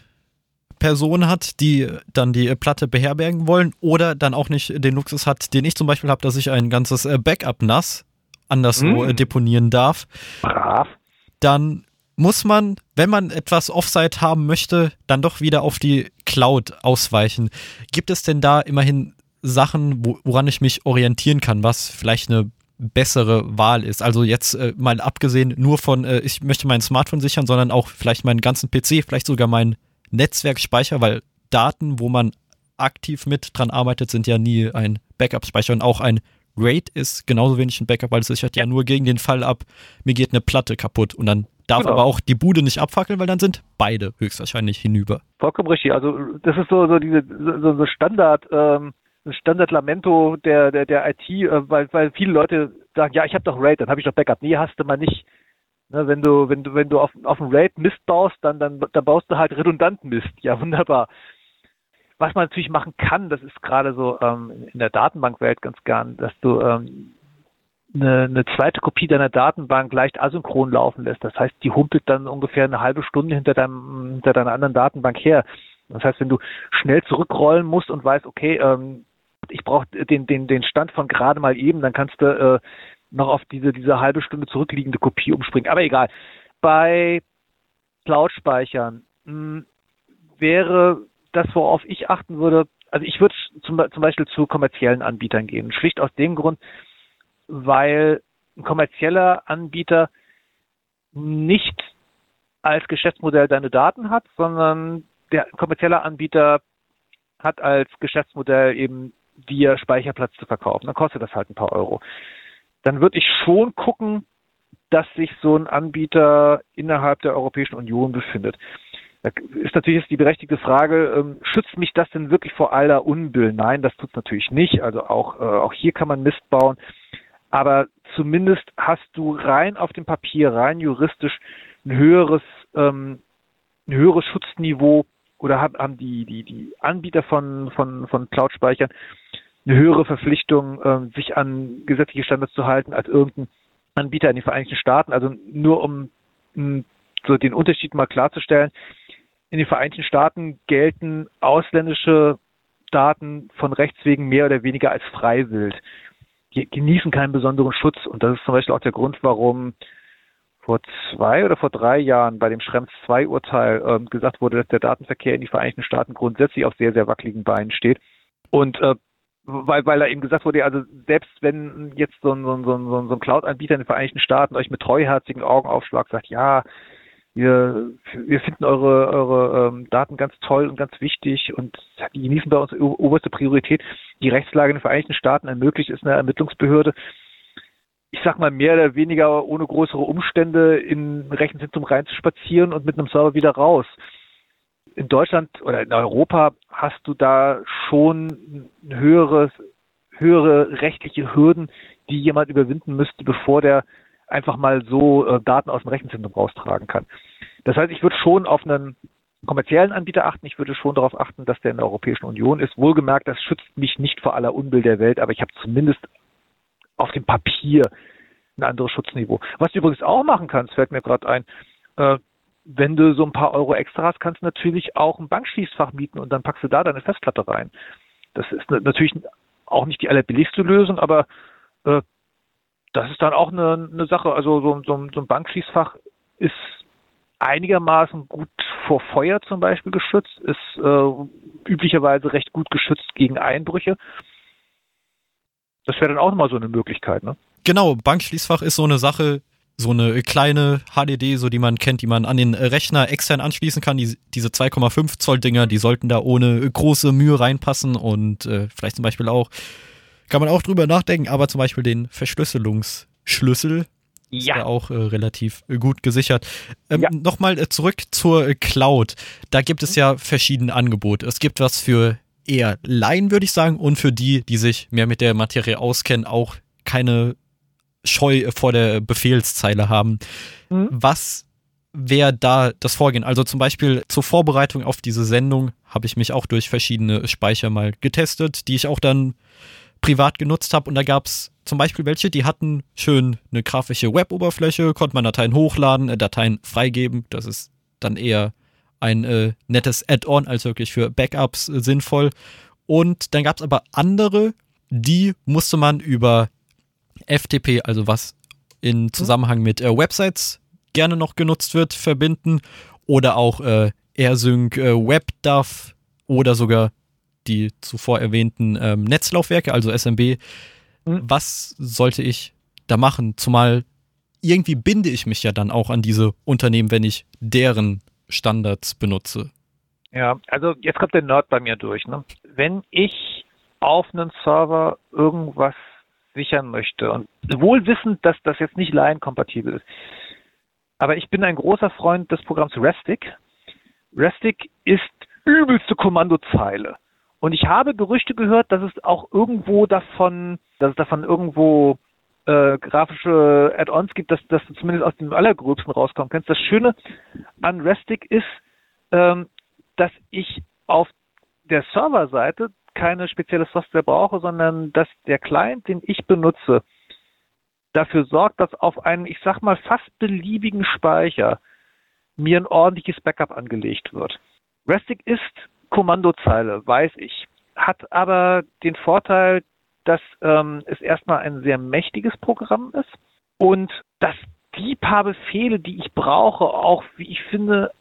Person hat, die dann die Platte beherbergen wollen oder dann auch nicht den Luxus hat, den ich zum Beispiel habe, dass ich ein ganzes äh, Backup NAS anderswo mhm. deponieren darf. Brav. Dann muss man, wenn man etwas Offsite haben möchte, dann doch wieder auf die Cloud ausweichen. Gibt es denn da immerhin Sachen, wo, woran ich mich orientieren kann, was vielleicht eine bessere Wahl ist. Also jetzt äh, mal abgesehen nur von, äh, ich möchte mein Smartphone sichern, sondern auch vielleicht meinen ganzen PC, vielleicht sogar meinen Netzwerkspeicher, weil Daten, wo man aktiv mit dran arbeitet, sind ja nie ein Backup-Speicher und auch ein RAID ist genauso wenig ein Backup, weil es sichert ja nur gegen den Fall ab, mir geht eine Platte kaputt und dann darf genau. aber auch die Bude nicht abfackeln, weil dann sind beide höchstwahrscheinlich hinüber. Vollkommen richtig. Also das ist so, so diese so, so Standard, ähm, Standard-Lamento der, der, der IT, äh, weil, weil viele Leute sagen, ja, ich habe doch RAID, dann habe ich doch Backup. Nee, hast du mal nicht. Ne, wenn du, wenn du, wenn du auf, auf dem RAID Mist baust, dann, dann, dann baust du halt redundant Mist. Ja, wunderbar. Was man natürlich machen kann, das ist gerade so ähm, in der Datenbankwelt ganz gern, dass du ähm, eine, eine zweite Kopie deiner Datenbank leicht asynchron laufen lässt. Das heißt, die humpelt dann ungefähr eine halbe Stunde hinter, deinem, hinter deiner anderen Datenbank her. Das heißt, wenn du schnell zurückrollen musst und weißt, okay, ähm, ich brauche den, den, den Stand von gerade mal eben, dann kannst du äh, noch auf diese, diese halbe Stunde zurückliegende Kopie umspringen. Aber egal. Bei Cloud-Speichern hm, wäre das, worauf ich achten würde, also ich würde zum, zum Beispiel zu kommerziellen Anbietern gehen. Schlicht aus dem Grund, weil ein kommerzieller Anbieter nicht als Geschäftsmodell deine Daten hat, sondern der kommerzielle Anbieter hat als Geschäftsmodell eben dir Speicherplatz zu verkaufen. Dann kostet das halt ein paar Euro. Dann würde ich schon gucken, dass sich so ein Anbieter innerhalb der Europäischen Union befindet. Da ist natürlich jetzt die berechtigte Frage, ähm, schützt mich das denn wirklich vor aller Unbill? Nein, das tut es natürlich nicht. Also auch, äh, auch hier kann man Mist bauen. Aber zumindest hast du rein auf dem Papier, rein juristisch ein höheres, ähm, ein höheres Schutzniveau oder haben die, die, die Anbieter von, von, von Cloud-Speichern eine höhere Verpflichtung, ähm, sich an gesetzliche Standards zu halten als irgendein Anbieter in den Vereinigten Staaten. Also nur um m, so den Unterschied mal klarzustellen, in den Vereinigten Staaten gelten ausländische Daten von Rechts wegen mehr oder weniger als Freiwild. Die genießen keinen besonderen Schutz. Und das ist zum Beispiel auch der Grund, warum vor zwei oder vor drei Jahren bei dem Schrems 2 Urteil ähm, gesagt wurde, dass der Datenverkehr in die Vereinigten Staaten grundsätzlich auf sehr, sehr wackeligen Beinen steht. Und äh, weil, weil da eben gesagt wurde, also selbst wenn jetzt so ein, so ein, so ein, so ein Cloud-Anbieter in den Vereinigten Staaten euch mit treuherzigen Augen aufschlagt, sagt, ja, wir, wir finden eure, eure ähm, Daten ganz toll und ganz wichtig und die genießen bei uns oberste Priorität. Die Rechtslage in den Vereinigten Staaten ermöglicht es einer Ermittlungsbehörde, ich sag mal, mehr oder weniger ohne größere Umstände in Rechenzentrum reinzuspazieren und mit einem Server wieder raus. In Deutschland oder in Europa hast du da schon höhere, höhere rechtliche Hürden, die jemand überwinden müsste, bevor der einfach mal so äh, Daten aus dem Rechenzentrum raustragen kann. Das heißt, ich würde schon auf einen kommerziellen Anbieter achten. Ich würde schon darauf achten, dass der in der Europäischen Union ist. Wohlgemerkt, das schützt mich nicht vor aller Unbill der Welt, aber ich habe zumindest auf dem Papier ein anderes Schutzniveau. Was du übrigens auch machen kannst, fällt mir gerade ein, äh, wenn du so ein paar Euro extra hast, kannst du natürlich auch ein Bankschließfach mieten und dann packst du da deine Festplatte rein. Das ist natürlich auch nicht die allerbilligste Lösung, aber äh, das ist dann auch eine, eine Sache. Also so, so, so ein Bankschließfach ist einigermaßen gut vor Feuer zum Beispiel geschützt, ist äh, üblicherweise recht gut geschützt gegen Einbrüche. Das wäre dann auch nochmal so eine Möglichkeit, ne? Genau, Bankschließfach ist so eine Sache, so eine kleine HDD, so die man kennt, die man an den Rechner extern anschließen kann. Die, diese 2,5 Zoll Dinger, die sollten da ohne große Mühe reinpassen und äh, vielleicht zum Beispiel auch kann man auch drüber nachdenken, aber zum Beispiel den Verschlüsselungsschlüssel ja. ist ja auch äh, relativ äh, gut gesichert. Ähm, ja. Nochmal äh, zurück zur äh, Cloud. Da gibt es ja verschiedene Angebote. Es gibt was für eher Laien, würde ich sagen, und für die, die sich mehr mit der Materie auskennen, auch keine Scheu vor der Befehlszeile haben. Mhm. Was wäre da das Vorgehen? Also zum Beispiel zur Vorbereitung auf diese Sendung habe ich mich auch durch verschiedene Speicher mal getestet, die ich auch dann privat genutzt habe. Und da gab es zum Beispiel welche, die hatten schön eine grafische Web-Oberfläche, konnte man Dateien hochladen, äh, Dateien freigeben. Das ist dann eher ein äh, nettes Add-on als wirklich für Backups äh, sinnvoll. Und dann gab es aber andere, die musste man über FTP, also was in Zusammenhang mit äh, Websites gerne noch genutzt wird, verbinden oder auch äh, AirSync äh, WebDAV oder sogar die zuvor erwähnten ähm, Netzlaufwerke, also SMB. Mhm. Was sollte ich da machen? Zumal irgendwie binde ich mich ja dann auch an diese Unternehmen, wenn ich deren Standards benutze. Ja, also jetzt kommt der Nerd bei mir durch. Ne? Wenn ich auf einen Server irgendwas sichern möchte und wohl wissend, dass das jetzt nicht Line-kompatibel ist, aber ich bin ein großer Freund des Programms Restic. Restic ist übelste Kommandozeile. Und ich habe Gerüchte gehört, dass es auch irgendwo davon, dass es davon irgendwo äh, grafische Add-ons gibt, dass, dass du zumindest aus dem Allergröbsten rauskommen kannst. Das Schöne an Restic ist, ähm, dass ich auf der Serverseite keine spezielle Software brauche, sondern dass der Client, den ich benutze, dafür sorgt, dass auf einen, ich sag mal, fast beliebigen Speicher mir ein ordentliches Backup angelegt wird. Restic ist Kommandozeile, weiß ich, hat aber den Vorteil, dass ähm, es erstmal ein sehr mächtiges Programm ist und dass die paar Befehle, die ich brauche, auch, wie ich finde,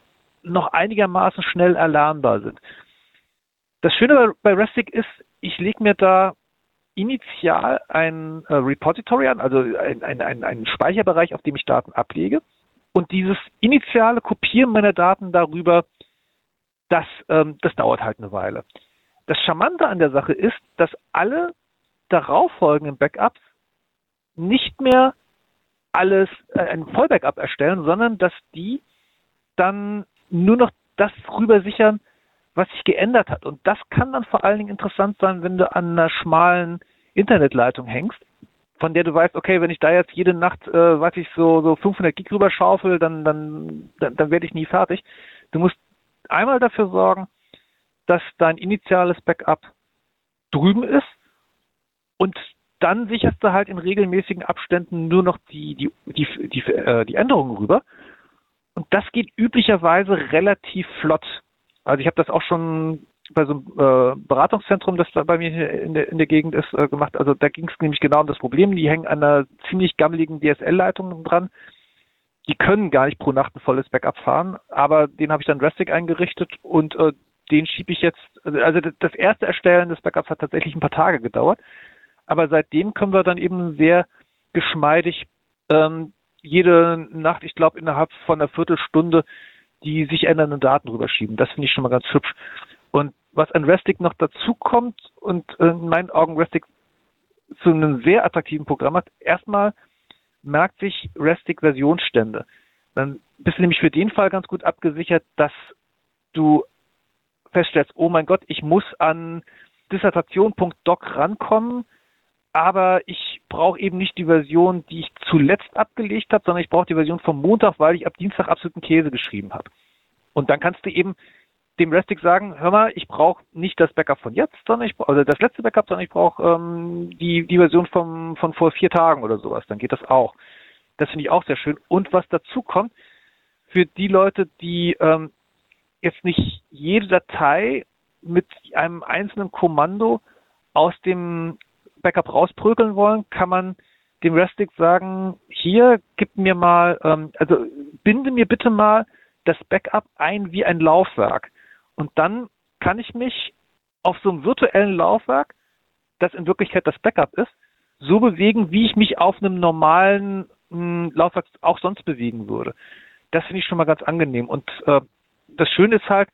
noch einigermaßen schnell erlernbar sind. Das Schöne bei, bei Restic ist, ich lege mir da initial ein äh, Repository an, also ein, ein, ein, ein Speicherbereich, auf dem ich Daten ablege. Und dieses initiale Kopieren meiner Daten darüber, das, ähm, das dauert halt eine Weile. Das Charmante an der Sache ist, dass alle darauffolgenden Backups nicht mehr alles äh, ein Vollbackup erstellen, sondern dass die dann nur noch das rüber sichern, was sich geändert hat. Und das kann dann vor allen Dingen interessant sein, wenn du an einer schmalen Internetleitung hängst, von der du weißt, okay, wenn ich da jetzt jede Nacht, äh, was ich so, so 500 Gig rüber schaufel, dann, dann, dann, dann werde ich nie fertig. Du musst einmal dafür sorgen, dass dein initiales Backup drüben ist und dann sicherst du halt in regelmäßigen Abständen nur noch die, die, die, die, äh, die Änderungen rüber. Und das geht üblicherweise relativ flott. Also ich habe das auch schon bei so einem äh, Beratungszentrum, das da bei mir in der, in der Gegend ist, äh, gemacht. Also da ging es nämlich genau um das Problem. Die hängen an einer ziemlich gammeligen DSL-Leitung dran. Die können gar nicht pro Nacht ein volles Backup fahren, aber den habe ich dann Restic eingerichtet und äh, den schiebe ich jetzt, also das erste Erstellen des Backups hat tatsächlich ein paar Tage gedauert, aber seitdem können wir dann eben sehr geschmeidig ähm, jede Nacht, ich glaube innerhalb von einer Viertelstunde, die sich ändernden Daten rüberschieben. Das finde ich schon mal ganz hübsch. Und was an Restic noch dazu kommt und äh, in meinen Augen Restic zu einem sehr attraktiven Programm hat, erstmal merkt sich Restic Versionsstände. Dann bist du nämlich für den Fall ganz gut abgesichert, dass du feststellst, oh mein Gott, ich muss an Dissertation.doc rankommen, aber ich brauche eben nicht die Version, die ich zuletzt abgelegt habe, sondern ich brauche die Version vom Montag, weil ich ab Dienstag absoluten Käse geschrieben habe. Und dann kannst du eben dem Restic sagen, hör mal, ich brauche nicht das Backup von jetzt, sondern ich also das letzte Backup, sondern ich brauche ähm, die, die Version vom, von vor vier Tagen oder sowas. Dann geht das auch. Das finde ich auch sehr schön. Und was dazu kommt, für die Leute, die ähm, jetzt nicht jede Datei mit einem einzelnen Kommando aus dem Backup rausprügeln wollen, kann man dem Restic sagen, hier gib mir mal, ähm, also binde mir bitte mal das Backup ein wie ein Laufwerk. Und dann kann ich mich auf so einem virtuellen Laufwerk, das in Wirklichkeit das Backup ist, so bewegen, wie ich mich auf einem normalen mh, hm, Laufwerk auch sonst bewegen würde. Das finde ich schon mal ganz angenehm. Und äh, das Schöne ist halt,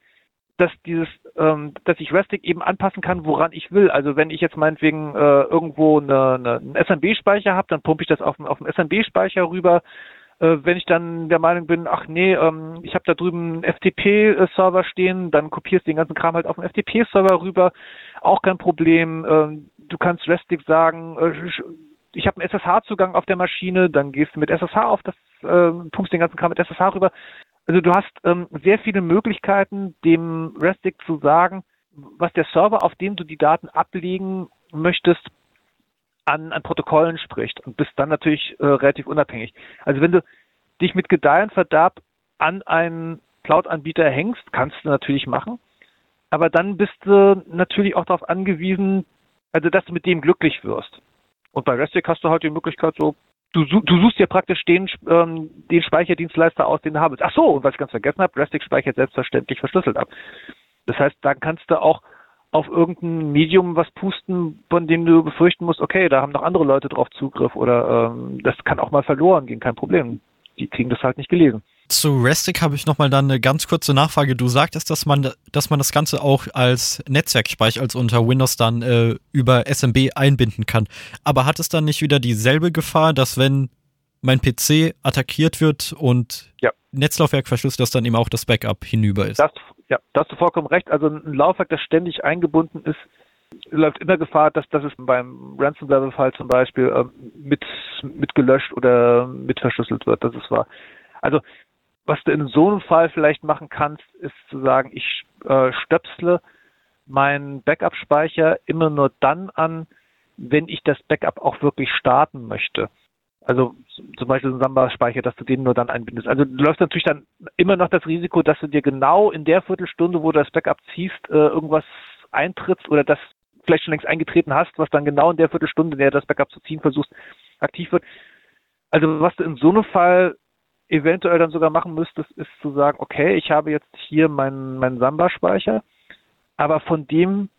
dass dieses, ähm, dass ich Restic eben anpassen kann, woran ich will. Also wenn ich jetzt meinetwegen äh, irgendwo eine, eine, einen SMB-Speicher habe, dann pumpe ich das auf, auf den SMB-Speicher rüber. Äh, wenn ich dann der Meinung bin, ach nee, ähm, ich habe da drüben einen FTP-Server stehen, dann kopierst du den ganzen Kram halt auf den FTP-Server rüber, auch kein Problem. Ähm, du kannst Restic sagen, äh, ich habe einen SSH-Zugang auf der Maschine, dann gehst du mit SSH auf das, äh, pumpst den ganzen Kram mit SSH rüber. Also du hast ähm, sehr viele Möglichkeiten, dem Restic zu sagen, was der Server, auf dem du die Daten ablegen möchtest, an, an Protokollen spricht und bist dann natürlich äh, relativ unabhängig. Also wenn du dich mit Gedeih und an einen Cloud-Anbieter hängst, kannst du natürlich machen. Aber dann bist du natürlich auch darauf angewiesen, also dass du mit dem glücklich wirst. Und bei Restic hast du halt die Möglichkeit so, du, du suchst dir praktisch den, ähm, den Speicherdienstleister aus, den du haben willst. Ach so, und was ich ganz vergessen habe, Restic speichert selbstverständlich verschlüsselt ab. Das heißt, dann kannst du auch auf irgendein Medium was pusten, von dem du befürchten musst, okay, da haben noch andere Leute drauf Zugriff oder ähm, das kann auch mal verloren gehen, kein Problem. Die kriegen das halt nicht gelesen. Zu Restic habe ich nochmal dann eine ganz kurze Nachfrage. Du sagtest, dass man, dass man das Ganze auch als Netzwerkspeicher, als unter Windows dann äh, über SMB einbinden kann. Aber hat es dann nicht wieder dieselbe Gefahr, dass wenn mein PC attackiert wird und ja. Netzlaufwerk verschlüsselt, dass dann eben auch das Backup hinüber ist? Das, ja, da hast du vollkommen recht. Also ein Laufwerk, das ständig eingebunden ist, läuft immer Gefahr, dass, dass es beim Ransomware-Fall zum Beispiel äh, mit, mit gelöscht oder mit verschlüsselt wird. Das ist wahr. Also was du in so einem Fall vielleicht machen kannst, ist zu sagen, ich äh, stöpsle meinen Backup-Speicher immer nur dann an, wenn ich das Backup auch wirklich starten möchte. Also zum Beispiel so ein Samba-Speicher, dass du den nur dann einbindest. Also du läufst natürlich dann immer noch das Risiko, dass du dir genau in der Viertelstunde, wo du das Backup ziehst, äh, irgendwas eintrittst oder das vielleicht schon längst eingetreten hast, was dann genau in der Viertelstunde, in der das Backup zu ziehen versuchst, aktiv wird. Also was du in so einem Fall eventuell dann sogar machen müsstest, ist zu sagen, okay, ich habe jetzt hier meinen, meinen Samba-Speicher, aber von dem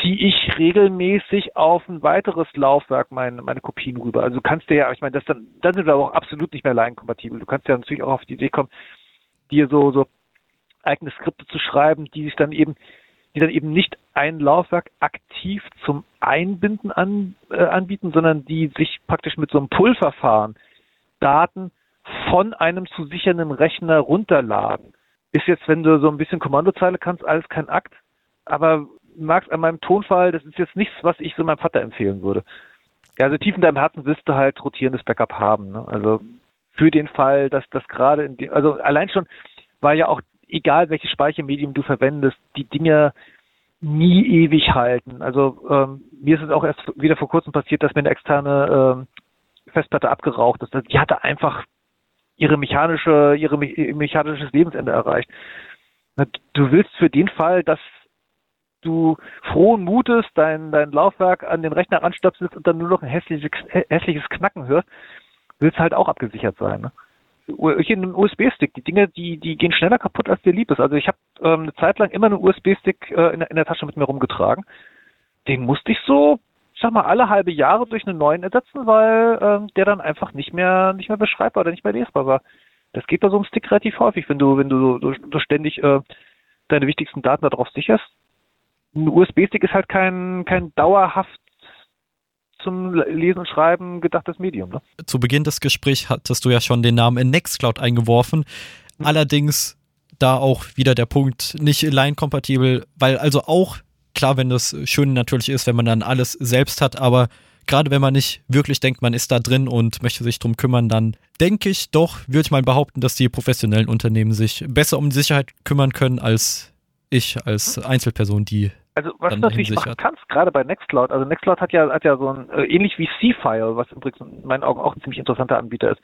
ziehe ich regelmäßig auf ein weiteres Laufwerk meine, meine Kopien rüber. Also du kannst dir ja, ich meine, das dann, dann sind wir aber auch absolut nicht mehr line-kompatibel. Du kannst ja natürlich auch auf die Idee kommen, dir so, so eigene Skripte zu schreiben, die sich dann eben, die dann eben nicht ein Laufwerk aktiv zum Einbinden an, äh, anbieten, sondern die sich praktisch mit so einem Pull-Verfahren Daten von einem zu sichernden Rechner runterladen. Ist jetzt, wenn du so ein bisschen Kommandozeile kannst, alles kein Akt, aber magst an meinem Tonfall, das ist jetzt nichts, was ich so meinem Vater empfehlen würde. Ja, also tief in deinem Herzen willst du halt rotierendes Backup haben. Ne? Also für den Fall, dass das gerade in dem, also allein schon, weil ja auch egal welches Speichermedium du verwendest, die Dinge nie ewig halten. Also ähm, mir ist es auch erst wieder vor kurzem passiert, dass mir eine externe ähm, Festplatte abgeraucht ist. Die hatte einfach ihre mechanische, ihre ihr mechanisches Lebensende erreicht. Du willst für den Fall, dass du frohen Mutes dein, dein Laufwerk an den Rechner anstöpselst und dann nur noch ein hässliches, hässliches Knacken hörst, willst halt auch abgesichert sein. Ne? In einem USB-Stick, die Dinge, die, die gehen schneller kaputt, als dir lieb ist. Also ich habe ähm, eine Zeit lang immer einen USB-Stick äh, in, in, der Tasche mit mir rumgetragen. Den musste ich so sag mal, alle halbe Jahre durch einen neuen ersetzen, weil ähm, der dann einfach nicht mehr nicht mehr beschreibbar oder nicht mehr lesbar war. Das geht bei so einem Stick relativ häufig, wenn du, wenn du so, so ständig äh, deine wichtigsten Daten darauf sicherst. Ein USB-Stick ist halt kein, kein dauerhaft zum Lesen und Schreiben gedachtes Medium. Ne? Zu Beginn des Gesprächs hattest du ja schon den Namen Nextcloud eingeworfen. Mhm. Allerdings da auch wieder der Punkt nicht line-kompatibel, weil also auch klar, wenn das schön natürlich ist, wenn man dann alles selbst hat, aber gerade wenn man nicht wirklich denkt, man ist da drin und möchte sich drum kümmern, dann denke ich doch, würde ich mal behaupten, dass die professionellen Unternehmen sich besser um die Sicherheit kümmern können als ich als Einzelperson, die also was du natürlich machen kannst, gerade bei Nextcloud, also Nextcloud hat ja, hat ja so ein, äh, ähnlich wie C-File, was übrigens in meinen Augen auch ein ziemlich interessanter Anbieter ist.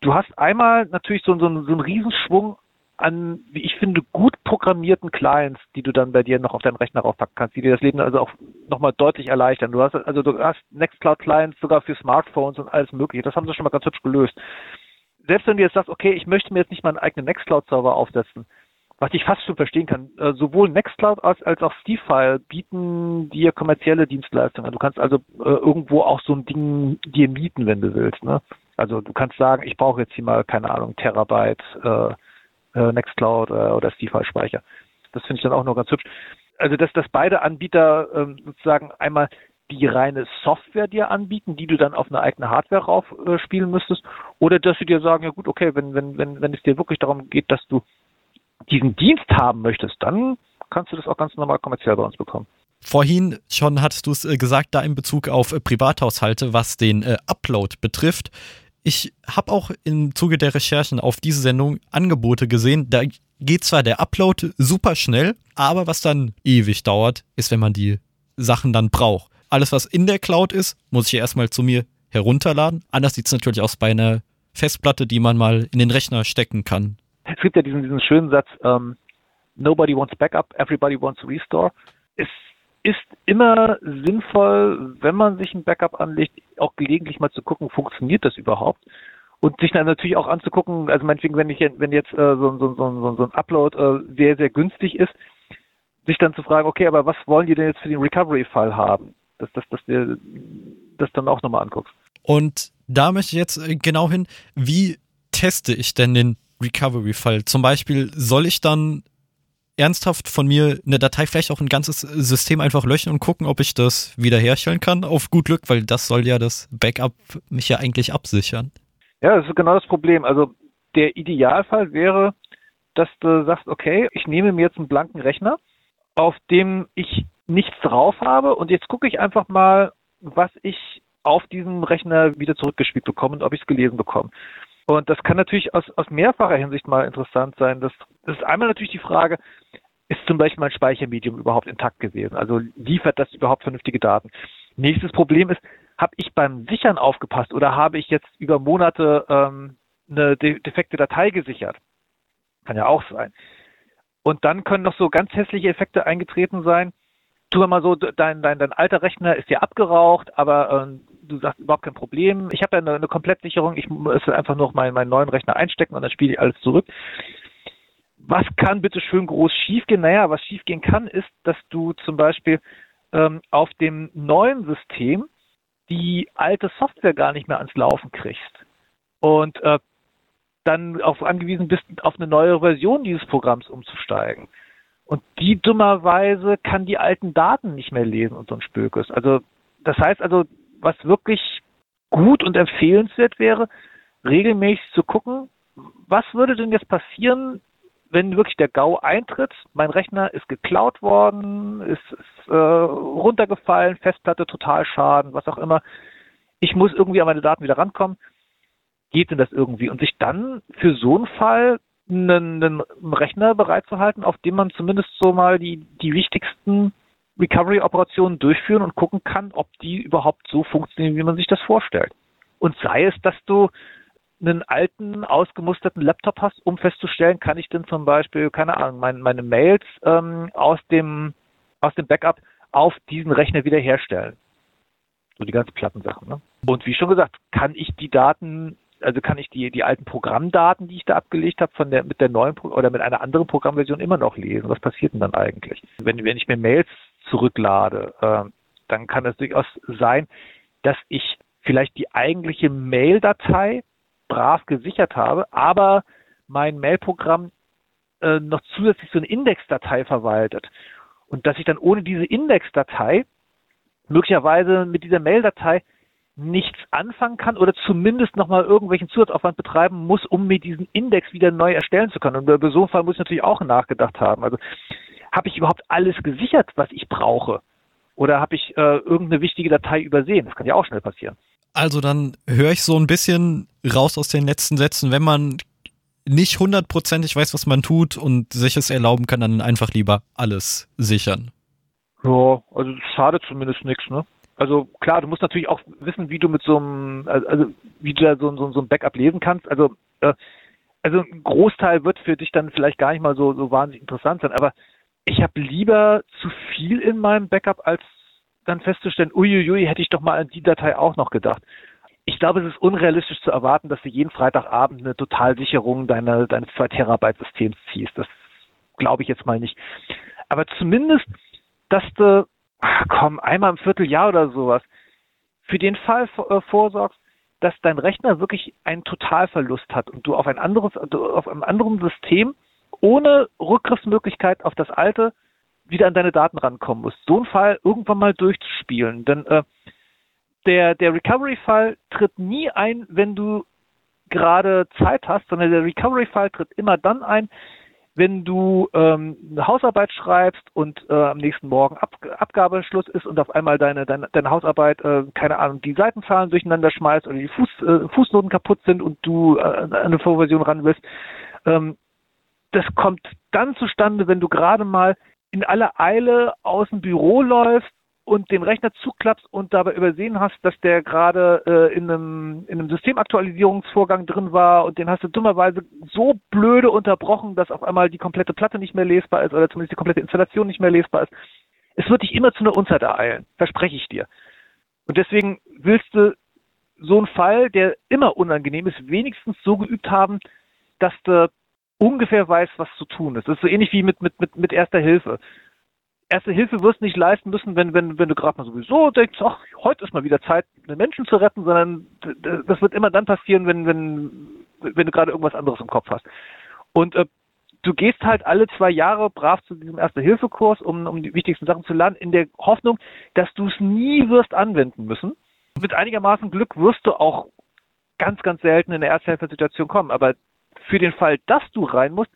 Du hast einmal natürlich so, so, so einen Riesenschwung an, wie ich finde, gut programmierten Clients, die du dann bei dir noch auf deinen Rechner raufpacken kannst, die dir das Leben also auch nochmal deutlich erleichtern. Du hast also du hast Nextcloud Clients sogar für Smartphones und alles mögliche. Das haben sie schon mal ganz hübsch gelöst. Selbst wenn du jetzt sagst, okay, ich möchte mir jetzt nicht meinen eigenen Nextcloud Server aufsetzen, was ich fast schon verstehen kann, äh, sowohl Nextcloud als, als auch Steefile bieten dir kommerzielle Dienstleistungen. Du kannst also äh, irgendwo auch so ein Ding dir mieten, wenn du willst. Ne? Also du kannst sagen, ich brauche jetzt hier mal, keine Ahnung, Terabyte äh, äh, Nextcloud äh, oder Steefile-Speicher. Das finde ich dann auch noch ganz hübsch. Also dass, dass beide Anbieter ähm, sozusagen einmal die reine Software dir anbieten, die du dann auf eine eigene Hardware rauf äh, müsstest, oder dass sie dir sagen, ja gut, okay, wenn, wenn, wenn, wenn es dir wirklich darum geht, dass du diesen Dienst haben möchtest, dann kannst du das auch ganz normal kommerziell bei uns bekommen. Vorhin schon hattest du es äh, gesagt, da in Bezug auf äh, Privathaushalte, was den äh, Upload betrifft ich habe auch im Zuge der Recherchen auf diese Sendung Angebote gesehen. Da geht zwar der Upload super schnell, aber was dann ewig dauert, ist, wenn man die Sachen dann braucht. Alles, was in der Cloud ist, muss ich erstmal zu mir herunterladen. Anders sieht es natürlich aus bei einer Festplatte, die man mal in den Rechner stecken kann. Es gibt ja diesen, diesen schönen Satz, ähm, Nobody wants backup, everybody wants restore. Es ist immer sinnvoll, wenn man sich ein Backup anlegt, auch gelegentlich mal zu gucken, funktioniert das überhaupt? Und sich dann natürlich auch anzugucken, also meinetwegen, wenn ich wenn jetzt äh, so, so, so, so, so ein Upload äh, sehr, sehr günstig ist, sich dann zu fragen, okay, aber was wollen die denn jetzt für den Recovery-Fall haben? Dass, dass, dass du das dann auch nochmal anguckst. Und da möchte ich jetzt äh, genau hin, wie teste ich denn den Recovery-Fall? Zum Beispiel, soll ich dann ernsthaft von mir eine Datei, vielleicht auch ein ganzes System einfach löschen und gucken, ob ich das wiederherstellen kann, auf gut Glück, weil das soll ja das Backup mich ja eigentlich absichern. Ja, das ist genau das Problem. Also der Idealfall wäre, dass du sagst, okay, ich nehme mir jetzt einen blanken Rechner, auf dem ich nichts drauf habe und jetzt gucke ich einfach mal, was ich auf diesem Rechner wieder zurückgespielt bekomme und ob ich es gelesen bekomme. Und das kann natürlich aus, aus mehrfacher Hinsicht mal interessant sein. Das, das ist einmal natürlich die Frage, ist zum Beispiel mein Speichermedium überhaupt intakt gewesen? Also liefert das überhaupt vernünftige Daten? Nächstes Problem ist, habe ich beim Sichern aufgepasst oder habe ich jetzt über Monate ähm, eine defekte Datei gesichert? Kann ja auch sein. Und dann können noch so ganz hässliche Effekte eingetreten sein. Tu mal so, dein, dein, dein alter Rechner ist ja abgeraucht, aber ähm, du sagst überhaupt kein Problem. Ich habe ja eine, eine Komplettsicherung, ich muss einfach nur meinen, meinen neuen Rechner einstecken und dann spiele ich alles zurück. Was kann bitte schön groß schiefgehen? Naja, was schiefgehen kann, ist, dass du zum Beispiel ähm, auf dem neuen System die alte Software gar nicht mehr ans Laufen kriegst. Und äh, dann auch angewiesen bist, auf eine neue Version dieses Programms umzusteigen. Und die dummerweise kann die alten Daten nicht mehr lesen und so ein Spökes. Also das heißt also, was wirklich gut und empfehlenswert wäre, regelmäßig zu gucken, was würde denn jetzt passieren, wenn wirklich der GAU eintritt, mein Rechner ist geklaut worden, ist, ist äh, runtergefallen, Festplatte total schaden, was auch immer. Ich muss irgendwie an meine Daten wieder rankommen. Geht denn das irgendwie? Und sich dann für so einen Fall einen, einen Rechner bereitzuhalten, auf dem man zumindest so mal die, die wichtigsten Recovery-Operationen durchführen und gucken kann, ob die überhaupt so funktionieren, wie man sich das vorstellt. Und sei es, dass du einen alten, ausgemusterten Laptop hast, um festzustellen, kann ich denn zum Beispiel, keine Ahnung, meine, meine Mails ähm, aus dem aus dem Backup auf diesen Rechner wiederherstellen. So die ganzen Plattensachen. Ne? Und wie schon gesagt, kann ich die Daten, also kann ich die, die alten Programmdaten, die ich da abgelegt habe, von der, mit der neuen oder mit einer anderen Programmversion immer noch lesen. Was passiert denn dann eigentlich? Wenn, wenn ich mir Mails zurücklade, äh, dann kann es durchaus sein, dass ich vielleicht die eigentliche Mail-Datei brav gesichert habe, aber mein Mail-Programm äh, noch zusätzlich so eine Indexdatei verwaltet. Und dass ich dann ohne diese Indexdatei möglicherweise mit dieser Mail-Datei nichts anfangen kann oder zumindest nochmal irgendwelchen Zusatzaufwand betreiben muss, um mir diesen Index wieder neu erstellen zu können. Und bei so einem Fall muss ich natürlich auch nachgedacht haben. Also habe ich überhaupt alles gesichert, was ich brauche? Oder habe ich äh, irgendeine wichtige Datei übersehen? Das kann ja auch schnell passieren. Also dann höre ich so ein bisschen raus aus den letzten Sätzen, wenn man nicht hundertprozentig weiß, was man tut und sich es erlauben kann, dann einfach lieber alles sichern. Ja, also das schadet zumindest nichts, ne? Also klar, du musst natürlich auch wissen, wie du mit so einem, also wie du da so, so, so ein Backup lesen kannst. Also, äh, also ein Großteil wird für dich dann vielleicht gar nicht mal so, so wahnsinnig interessant sein, aber ich habe lieber zu viel in meinem Backup, als dann festzustellen, uiuiui, hätte ich doch mal an die Datei auch noch gedacht. Ich glaube, es ist unrealistisch zu erwarten, dass du jeden Freitagabend eine Totalsicherung deiner, deines 2 Terabyte Systems ziehst. Das glaube ich jetzt mal nicht. Aber zumindest, dass du, komm, einmal im Vierteljahr oder sowas, für den Fall äh, vorsorgst, dass dein Rechner wirklich einen Totalverlust hat und du auf ein anderes, auf einem anderen System ohne Rückgriffsmöglichkeit auf das alte wieder an deine Daten rankommen musst. So einen Fall irgendwann mal durchzuspielen. Denn äh, der, der Recovery-Fall tritt nie ein, wenn du gerade Zeit hast, sondern der Recovery-Fall tritt immer dann ein, wenn du ähm, eine Hausarbeit schreibst und äh, am nächsten Morgen Ab Abgabeschluss ist und auf einmal deine, deine, deine Hausarbeit, äh, keine Ahnung, die Seitenzahlen durcheinander schmeißt oder die Fuß, äh, Fußnoten kaputt sind und du äh, an eine Vorversion ran willst. Ähm, das kommt dann zustande, wenn du gerade mal in aller Eile aus dem Büro läufst und den Rechner zuklappst und dabei übersehen hast, dass der gerade äh, in, einem, in einem Systemaktualisierungsvorgang drin war und den hast du dummerweise so blöde unterbrochen, dass auf einmal die komplette Platte nicht mehr lesbar ist oder zumindest die komplette Installation nicht mehr lesbar ist. Es wird dich immer zu einer Unzeit ereilen, verspreche ich dir. Und deswegen willst du so einen Fall, der immer unangenehm ist, wenigstens so geübt haben, dass du ungefähr weiß, was zu tun ist. Das ist so ähnlich wie mit, mit, mit, mit erster Hilfe. Erste Hilfe wirst du nicht leisten müssen, wenn, wenn, wenn du gerade mal sowieso denkst, ach, heute ist mal wieder Zeit, einen Menschen zu retten, sondern das wird immer dann passieren, wenn, wenn, wenn du gerade irgendwas anderes im Kopf hast. Und äh, du gehst halt alle zwei Jahre brav zu diesem Erste-Hilfe-Kurs, um, um die wichtigsten Sachen zu lernen, in der Hoffnung, dass du es nie wirst anwenden müssen. Mit einigermaßen Glück wirst du auch ganz, ganz selten in eine Erste-Hilfe-Situation kommen. Aber für den Fall, dass du rein musst,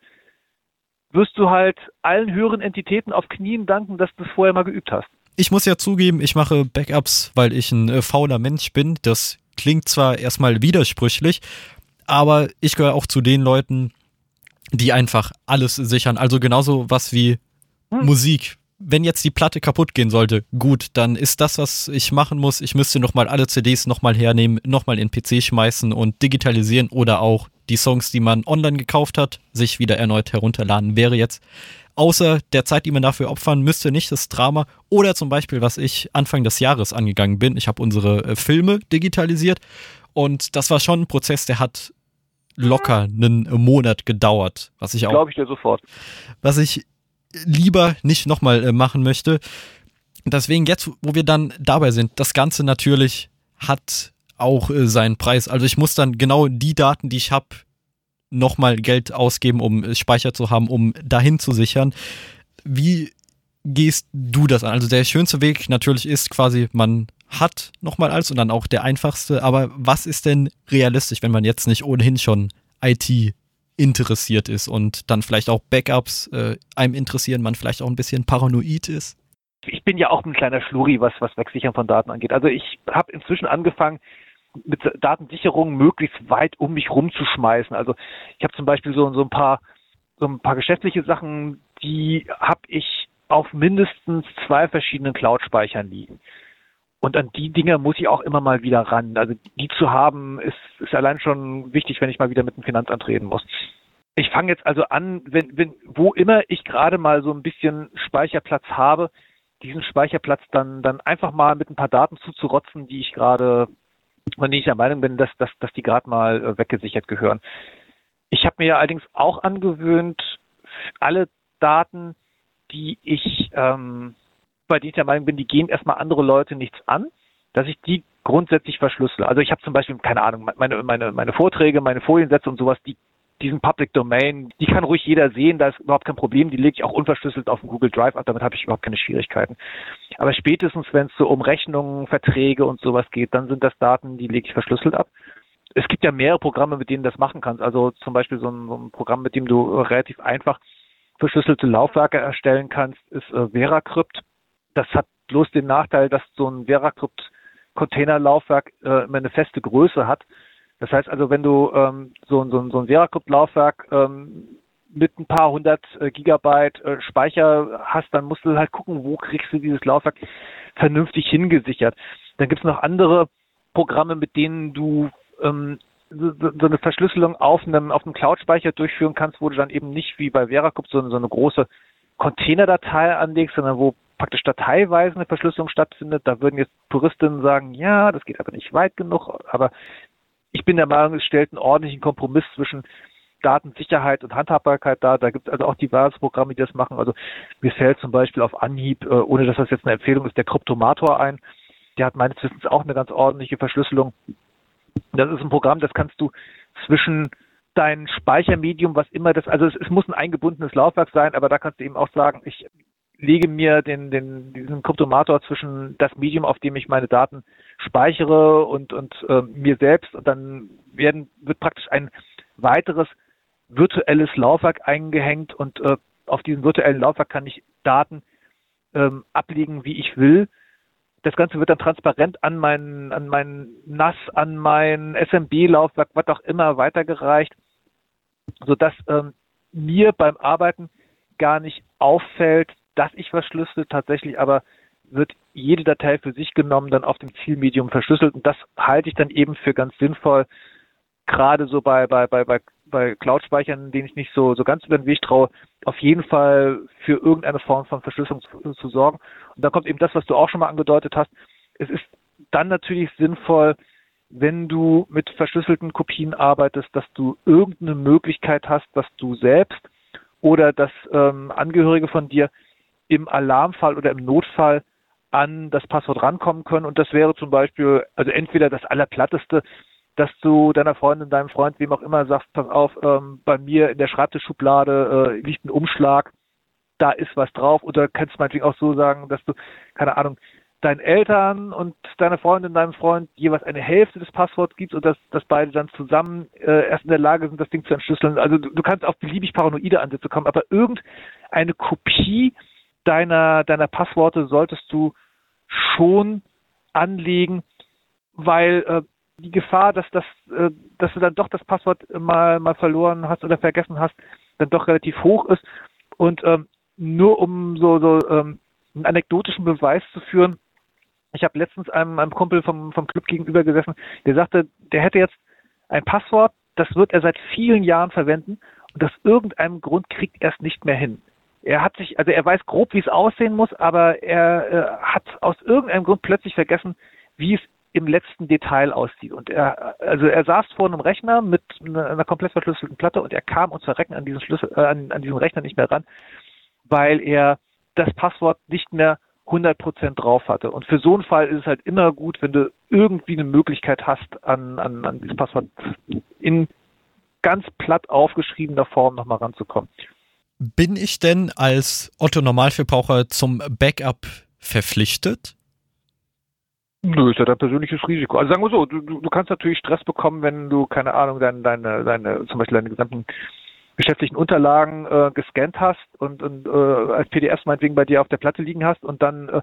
wirst du halt allen höheren Entitäten auf Knien danken, dass du es vorher mal geübt hast. Ich muss ja zugeben, ich mache Backups, weil ich ein äh, fauler Mensch bin. Das klingt zwar erstmal widersprüchlich, aber ich gehöre auch zu den Leuten, die einfach alles sichern. Also genauso was wie hm. Musik. Wenn jetzt die Platte kaputt gehen sollte, gut, dann ist das, was ich machen muss. Ich müsste nochmal alle CDs nochmal hernehmen, nochmal in den PC schmeißen und digitalisieren oder auch die Songs, die man online gekauft hat, sich wieder erneut herunterladen. Wäre jetzt außer der Zeit, die man dafür opfern müsste, nicht das Drama. Oder zum Beispiel, was ich Anfang des Jahres angegangen bin. Ich habe unsere äh, Filme digitalisiert und das war schon ein Prozess, der hat locker einen Monat gedauert, was ich auch. Glaube ich dir sofort. Was ich lieber nicht nochmal äh, machen möchte. Deswegen jetzt, wo wir dann dabei sind, das Ganze natürlich hat auch äh, seinen Preis. Also ich muss dann genau die Daten, die ich habe, nochmal Geld ausgeben, um äh, Speicher zu haben, um dahin zu sichern. Wie gehst du das an? Also der schönste Weg natürlich ist quasi, man hat nochmal alles und dann auch der einfachste. Aber was ist denn realistisch, wenn man jetzt nicht ohnehin schon IT interessiert ist und dann vielleicht auch Backups äh, einem interessieren, man vielleicht auch ein bisschen paranoid ist? Ich bin ja auch ein kleiner Schluri, was, was Wegsichern von Daten angeht. Also ich habe inzwischen angefangen, mit Datensicherung möglichst weit um mich rumzuschmeißen. Also ich habe zum Beispiel so, so ein paar so ein paar geschäftliche Sachen, die habe ich auf mindestens zwei verschiedenen Cloud-Speichern liegen. Und an die Dinger muss ich auch immer mal wieder ran. Also die zu haben, ist, ist allein schon wichtig, wenn ich mal wieder mit dem Finanzamt reden muss. Ich fange jetzt also an, wenn, wenn, wo immer ich gerade mal so ein bisschen Speicherplatz habe, diesen Speicherplatz dann, dann einfach mal mit ein paar Daten zuzurotzen, die ich gerade, von denen ich der Meinung bin, dass, dass, dass die gerade mal äh, weggesichert gehören. Ich habe mir allerdings auch angewöhnt, alle Daten, die ich ähm, bei denen ich der Meinung bin, die gehen erstmal andere Leute nichts an, dass ich die grundsätzlich verschlüssele. Also ich habe zum Beispiel, keine Ahnung, meine, meine, meine Vorträge, meine Foliensätze und sowas, die diesen Public Domain, die kann ruhig jeder sehen, da ist überhaupt kein Problem, die lege ich auch unverschlüsselt auf den Google Drive ab, damit habe ich überhaupt keine Schwierigkeiten. Aber spätestens, wenn es so um Rechnungen, Verträge und sowas geht, dann sind das Daten, die lege ich verschlüsselt ab. Es gibt ja mehrere Programme, mit denen du das machen kannst. Also zum Beispiel so ein, so ein Programm, mit dem du relativ einfach verschlüsselte Laufwerke erstellen kannst, ist äh, VeraCrypt. Das hat bloß den Nachteil, dass so ein VeraCrypt Containerlaufwerk äh, immer eine feste Größe hat. Das heißt also, wenn du ähm, so, so, so ein VeraCrypt-Laufwerk ähm, mit ein paar hundert äh, Gigabyte äh, Speicher hast, dann musst du halt gucken, wo kriegst du dieses Laufwerk vernünftig hingesichert. Dann gibt es noch andere Programme, mit denen du ähm, so, so eine Verschlüsselung auf einem, auf einem Cloud-Speicher durchführen kannst, wo du dann eben nicht wie bei VeraCrypt so, so eine große Containerdatei anlegst, sondern wo praktisch dateiweise eine Verschlüsselung stattfindet. Da würden jetzt Puristinnen sagen, ja, das geht aber nicht weit genug. Aber ich bin der Meinung, es stellt einen ordentlichen Kompromiss zwischen Datensicherheit und Handhabbarkeit dar. Da gibt es also auch diverse Programme, die das machen. Also mir fällt zum Beispiel auf Anhieb, äh, ohne dass das jetzt eine Empfehlung ist, der Kryptomator ein. Der hat meines Wissens auch eine ganz ordentliche Verschlüsselung. Das ist ein Programm, das kannst du zwischen dein Speichermedium, was immer das, also es, es, muss ein eingebundenes Laufwerk sein, aber da kannst du eben auch sagen, ich lege mir den, den, diesen Kryptomator zwischen das Medium, auf dem ich meine Daten speichere und, und äh, mir selbst und dann werden, wird praktisch ein weiteres virtuelles Laufwerk eingehängt und äh, auf diesem virtuellen Laufwerk kann ich Daten ähm, ablegen, wie ich will. Das Ganze wird dann transparent an mein, an mein NAS, an mein SMB-Laufwerk, was auch immer weitergereicht, sodass ähm, mir beim Arbeiten gar nicht auffällt, dass ich verschlüssel, tatsächlich aber wird jede Datei für sich genommen, dann auf dem Zielmedium verschlüsselt und das halte ich dann eben für ganz sinnvoll, gerade so bei, bei, bei, bei, bei Cloud-Speichern, denen ich nicht so, so ganz über den Weg traue, auf jeden Fall für irgendeine Form von Verschlüsselung zu, zu sorgen. Und dann kommt eben das, was du auch schon mal angedeutet hast. Es ist dann natürlich sinnvoll, wenn du mit verschlüsselten Kopien arbeitest, dass du irgendeine Möglichkeit hast, dass du selbst oder dass ähm, Angehörige von dir im Alarmfall oder im Notfall an das Passwort rankommen können. Und das wäre zum Beispiel, also entweder das Allerplatteste, dass du deiner Freundin, deinem Freund, wem auch immer sagst, pass auf, ähm, bei mir in der Schreibtischschublade äh, liegt ein Umschlag, da ist was drauf. Oder kannst du meinetwegen auch so sagen, dass du, keine Ahnung, deinen Eltern und deiner Freundin, deinem Freund jeweils eine Hälfte des Passworts gibst und dass, dass beide dann zusammen äh, erst in der Lage sind, das Ding zu entschlüsseln. Also du, du kannst auf beliebig paranoide Ansätze kommen, aber irgendeine Kopie deiner, deiner Passworte solltest du schon anlegen, weil äh, die Gefahr, dass das, äh, dass du dann doch das Passwort mal mal verloren hast oder vergessen hast, dann doch relativ hoch ist. Und ähm, nur um so, so ähm, einen anekdotischen Beweis zu führen, ich habe letztens einem, einem Kumpel vom, vom Club gegenüber gesessen, der sagte, der hätte jetzt ein Passwort, das wird er seit vielen Jahren verwenden und aus irgendeinem Grund kriegt er es nicht mehr hin. Er hat sich, also er weiß grob, wie es aussehen muss, aber er äh, hat aus irgendeinem Grund plötzlich vergessen, wie es im letzten Detail aussieht. Und er, also er saß vor einem Rechner mit einer, komplett verschlüsselten Platte und er kam uns verrecken an diesen Schlüssel, äh, an, an diesen Rechner nicht mehr ran, weil er das Passwort nicht mehr 100% drauf hatte. Und für so einen Fall ist es halt immer gut, wenn du irgendwie eine Möglichkeit hast, an, an, an dieses Passwort in ganz platt aufgeschriebener Form nochmal ranzukommen. Bin ich denn als Otto Normalverbraucher zum Backup verpflichtet? Nö, ist ja dein persönliches Risiko. Also sagen wir so, du, du kannst natürlich Stress bekommen, wenn du, keine Ahnung, deine, deine, deine zum Beispiel deine gesamten geschäftlichen Unterlagen äh, gescannt hast und, und äh, als PDFs meinetwegen bei dir auf der Platte liegen hast und dann äh,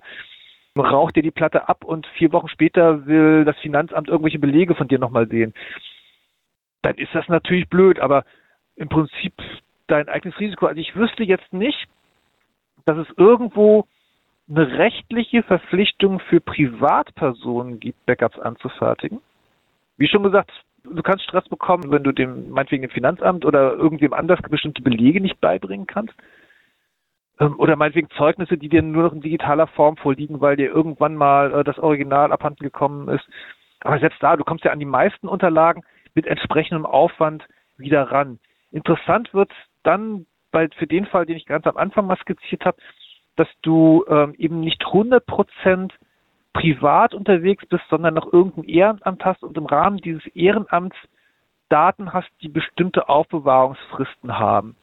raucht dir die Platte ab und vier Wochen später will das Finanzamt irgendwelche Belege von dir nochmal sehen. Dann ist das natürlich blöd, aber im Prinzip dein eigenes Risiko. Also ich wüsste jetzt nicht, dass es irgendwo eine rechtliche Verpflichtung für Privatpersonen gibt, Backups anzufertigen. Wie schon gesagt, du kannst Stress bekommen, wenn du dem, meinetwegen dem Finanzamt oder irgendwem anders bestimmte Belege nicht beibringen kannst. Ähm, oder meinetwegen Zeugnisse, die dir nur noch in digitaler Form vorliegen, weil dir irgendwann mal äh, das Original abhanden gekommen ist. Aber selbst da, du kommst ja an die meisten Unterlagen mit entsprechendem Aufwand wieder ran. Interessant wird dann bei, für den Fall, den ich ganz am Anfang mal skizziert habe, dass du ähm, eben nicht 100 Prozent privat unterwegs bist, sondern noch irgendein Ehrenamt hast und im Rahmen dieses Ehrenamts Daten hast, die bestimmte Aufbewahrungsfristen haben.